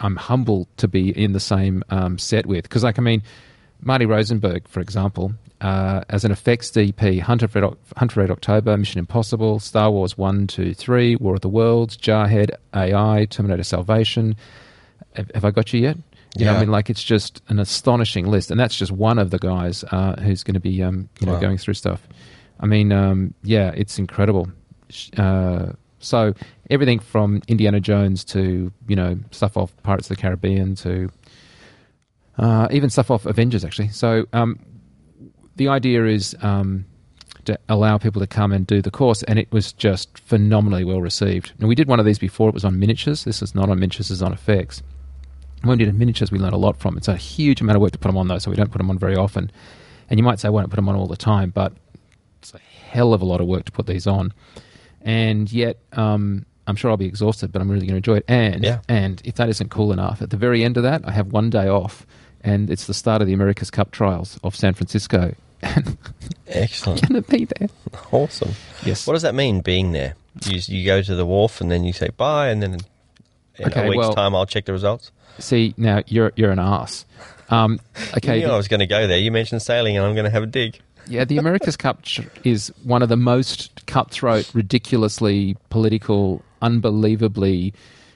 I'm humbled to be in the same um, set with. Because, like, I mean, Marty Rosenberg, for example, uh, as an effects DP, Hunter Red, Oc- Hunt for Red October, Mission Impossible, Star Wars 1, 2, 3, War of the Worlds, Jarhead, AI, Terminator Salvation. Have, have I got you yet? You know, I mean, like it's just an astonishing list, and that's just one of the guys uh, who's going to be, um, you know, Wow. going through stuff. I mean, um, yeah, it's incredible. Uh, so everything from Indiana Jones to you know stuff off Pirates of the Caribbean to uh, even stuff off Avengers, actually. So um, the idea is um, to allow people to come and do the course, and it was just phenomenally well received. And we did one of these before; it was on miniatures. This is not on miniatures; it's on effects. When we did miniatures, we learned a lot from. it. It's a huge amount of work to put them on, though, so we don't put them on very often. And you might say, "Why don't put them on all the time?" But it's a hell of a lot of work to put these on, and yet um, I'm sure I'll be exhausted, but I'm really going to enjoy it. And Yeah. and if that isn't cool enough, at the very end of that, I have one day off, and it's the start of the America's Cup trials of San Francisco. And [LAUGHS] Excellent. I'm going to be there. awesome. Yes. What does that mean, being there? You, you go to the wharf and then you say bye, and then in Okay, a week's well- time I'll check the results. See, now you're you're an ass. Um, [LAUGHS] okay, you knew I was going to go there. You mentioned sailing, and I'm going to have a dig. Yeah, the America's Cup is one of the most cutthroat, ridiculously political, unbelievably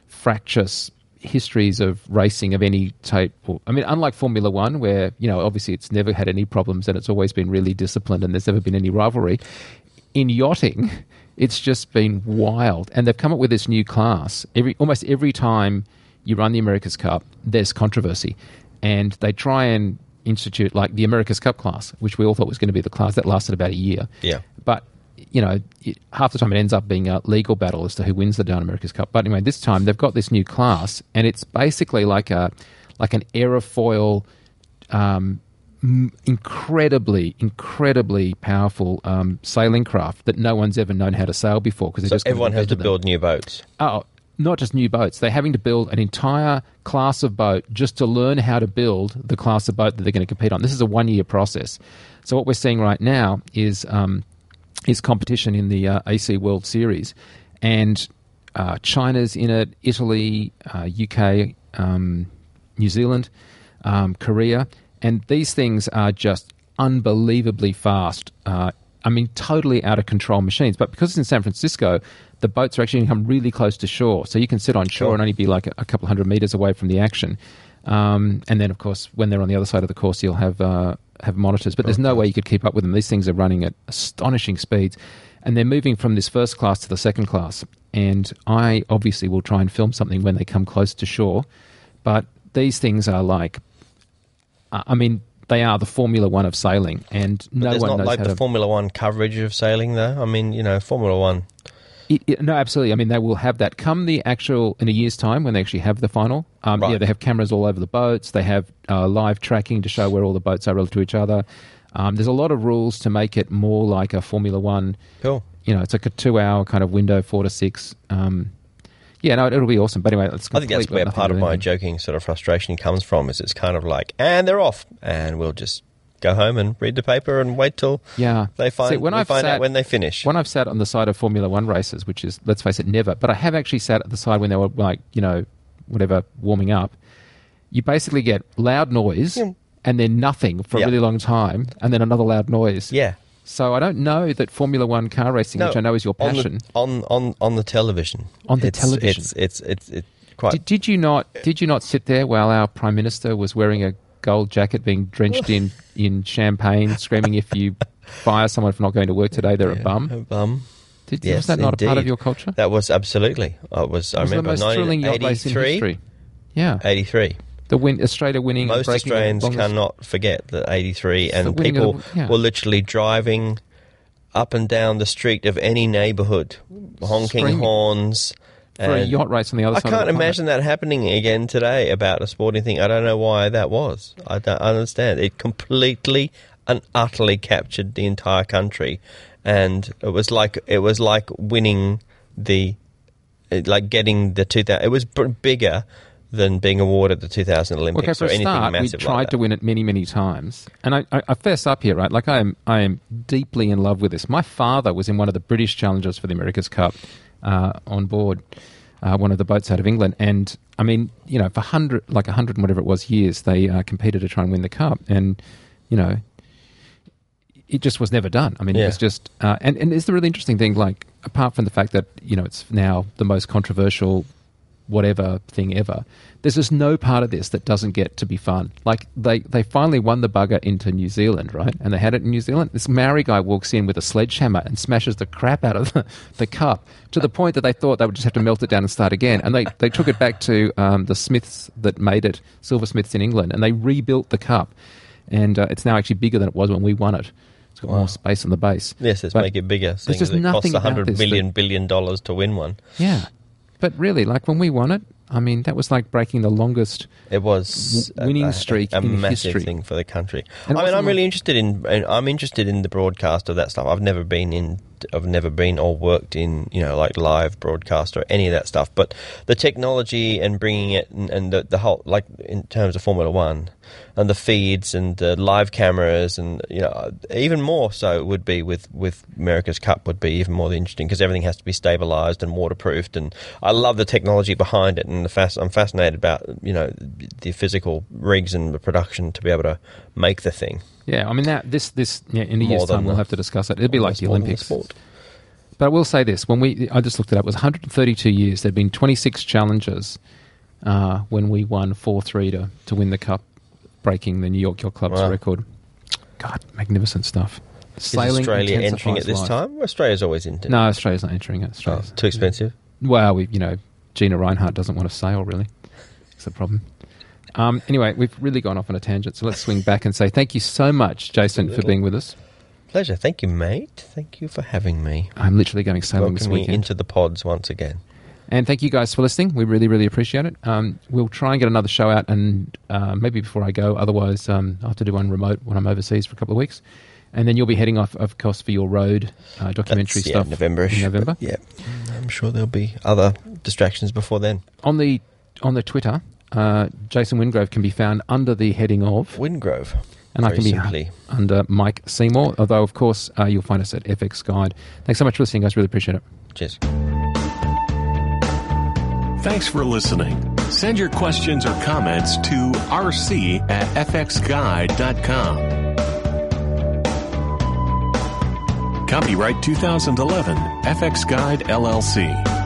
fractious histories of racing of any type. I mean, unlike Formula One, where you know obviously it's never had any problems and it's always been really disciplined and there's never been any rivalry. In yachting, [LAUGHS] it's just been wild, and they've come up with this new class. Every almost every time you run the America's Cup, there's controversy, and they try and institute like the America's Cup class, which we all thought was going to be the class that lasted about a year. Yeah. But you know, it, half the time it ends up being a legal battle as to who wins the Down America's Cup. But anyway, this time they've got this new class, and it's basically like a like an aerofoil, um, m- incredibly, incredibly powerful um, sailing craft that no one's ever known how to sail before because So everyone has to build new boats. Oh, not just new boats. They're having to build an entire class of boat just to learn how to build the class of boat that they're going to compete on. This is a one year process. So what we're seeing right now is um, is competition in the uh, AC World Series, and uh, China's in it, Italy, uh, UK, um, New Zealand, um, Korea, and these things are just unbelievably fast. Uh, I mean, totally out of control machines. But because it's in San Francisco, the boats are actually going to come really close to shore, so you can sit on shore Sure. and only be like a, a couple hundred meters away from the action. Um, and then, of course, when they're on the other side of the course, you'll have uh, have monitors. But there's no way you could keep up with them. These things are running at astonishing speeds, and they're moving from this first class to the second class. And I obviously will try and film something when they come close to shore. But these things are like, I mean, they are the Formula One of sailing, and But no there's one not knows like how the to. Formula One coverage of sailing, though. I mean, you know, Formula One. It, it, no, absolutely. I mean, they will have that come the actual in a year's time when they actually have the final. Um, Right. Yeah, they have cameras all over the boats. They have uh, live tracking to show where all the boats are relative to each other. Um, there's a lot of rules to make it more like a Formula One Cool. you know, it's like a two-hour kind of window, four to six. Um, yeah, no, it'll be awesome. But anyway, I think that's where part of my joking sort of frustration comes from. Is it's kind of like, and they're off, and we'll just go home and read the paper and wait till Yeah, they find See, when I've find sat- out when they finish. When I've sat on the side of Formula One races, which is let's face it, never, but I have actually sat at the side when they were like, you know, whatever, warming up. You basically get loud noise Yeah. and then nothing for Yeah. a really long time, and then another loud noise. yeah, So I don't know that Formula One car racing, which I know is your on the- passion. on on on the television. On the It's- television. it's it's it's, it's quite. Did, did you not? Did you not sit there while our prime minister was wearing a gold jacket, being drenched in [LAUGHS] in champagne, screaming, "If you fire someone for not going to work today, they're a bum." A bum. Did, Yes, was that not a part of your culture? That was absolutely. I was. I was the remember most thrilling yacht race in 1983. history. Yeah, 83. the win Australia winning. and Most Australians cannot forget that 83, and winning people the- yeah. were literally driving up and down the street of any neighbourhood, honking Screaming. horns. For a yacht race on the other I side. I can't of the planet. imagine that happening again today about a sporting thing. I don't know why that was. I don't understand. It completely and utterly captured the entire country, and it was like it was like winning the, like getting the two thousand. It was bigger than being awarded the 2000 Olympics Okay, for or anything start, we massive tried like to win it many, many times, and I, I, I fess up here, right? Like I am, I am deeply in love with this. My father was in one of the British challenges for the America's Cup uh, on board uh, one of the boats out of England, and I mean, you know, for hundred, like a hundred and whatever it was years, they uh, competed to try and win the cup, and you know, it just was never done. I mean, it was just, uh, and and it's the really interesting thing. Like, apart from the fact that you know it's now the most controversial whatever thing ever. There's just no part of this that doesn't get to be fun. Like they, they finally won the bugger into New Zealand, right? And they had it in New Zealand. This Maori guy walks in with a sledgehammer and smashes the crap out of the, [LAUGHS] the cup to the point that they thought they would just have to melt it down and start again. And they, they took it back to um, the Smiths that made it, Silversmiths in England, and they rebuilt the cup. And uh, it's now actually bigger than it was when we won it. It's got more space on the base. Yes, let's But- make it bigger. Seeing just it nothing costs about 100 this million that- billion dollars to win one. Yeah. But really, like when we won it, I mean, that was like breaking the longest It was W- winning a, a- streak a, in massive history. thing for the country. And I mean, I'm really like- interested in. I'm interested in the broadcast of that stuff. I've never been in. I've never been or worked in, you know, like live broadcast or any of that stuff. But the technology and bringing it and, and the, the whole, like in terms of Formula One and the feeds and the live cameras and you know, even more so it would be with with America's Cup would be even more interesting because everything has to be stabilized and waterproofed. And I love the technology behind it and the fast. I'm fascinated about you know the physical rigs and the production to be able to make the thing. Yeah, I mean that this this yeah, in a More year's time we'll the- have to discuss it. It'll be like the than Olympics. sport. But I will say this: when we, I just looked it up, it was 132 years. There'd been 26 challenges uh, when we won four three to to win the cup, breaking the New York Yacht Club's Wow. record. God, magnificent stuff. Is Australia entering at this life. time? Australia's always into No, Australia's not entering it. Oh, too expensive. Well, we, you know, Gina Rinehart doesn't want to sail, really. That's the problem. Um, anyway, we've really gone off on a tangent, so let's swing back and say thank you so much, Jason, for being with us. Pleasure. Thank you, mate. Thank you for having me. I'm literally going sailing this Welcome me weekend. into the pods once again. And thank you guys for listening. We really, really appreciate it. Um, we'll try and get another show out, and uh, maybe before I go. Otherwise, um, I'll have to do one remote when I'm overseas for a couple of weeks. And then you'll be heading off, of course, for your road uh, documentary That's, yeah, stuff. November-ish. In November. Yeah, I'm sure there'll be other distractions before then. On the on the Twitter, uh, Jason Wingrove can be found under the heading of Wingrove. and I can be simply. under Mike Seymour. Although, of course, uh, you'll find us at FX Guide. Thanks so much for listening, guys. Really appreciate it. Cheers. Thanks for listening. Send your questions or comments to rc at fxguide.com. Copyright 2011, FX Guide LLC.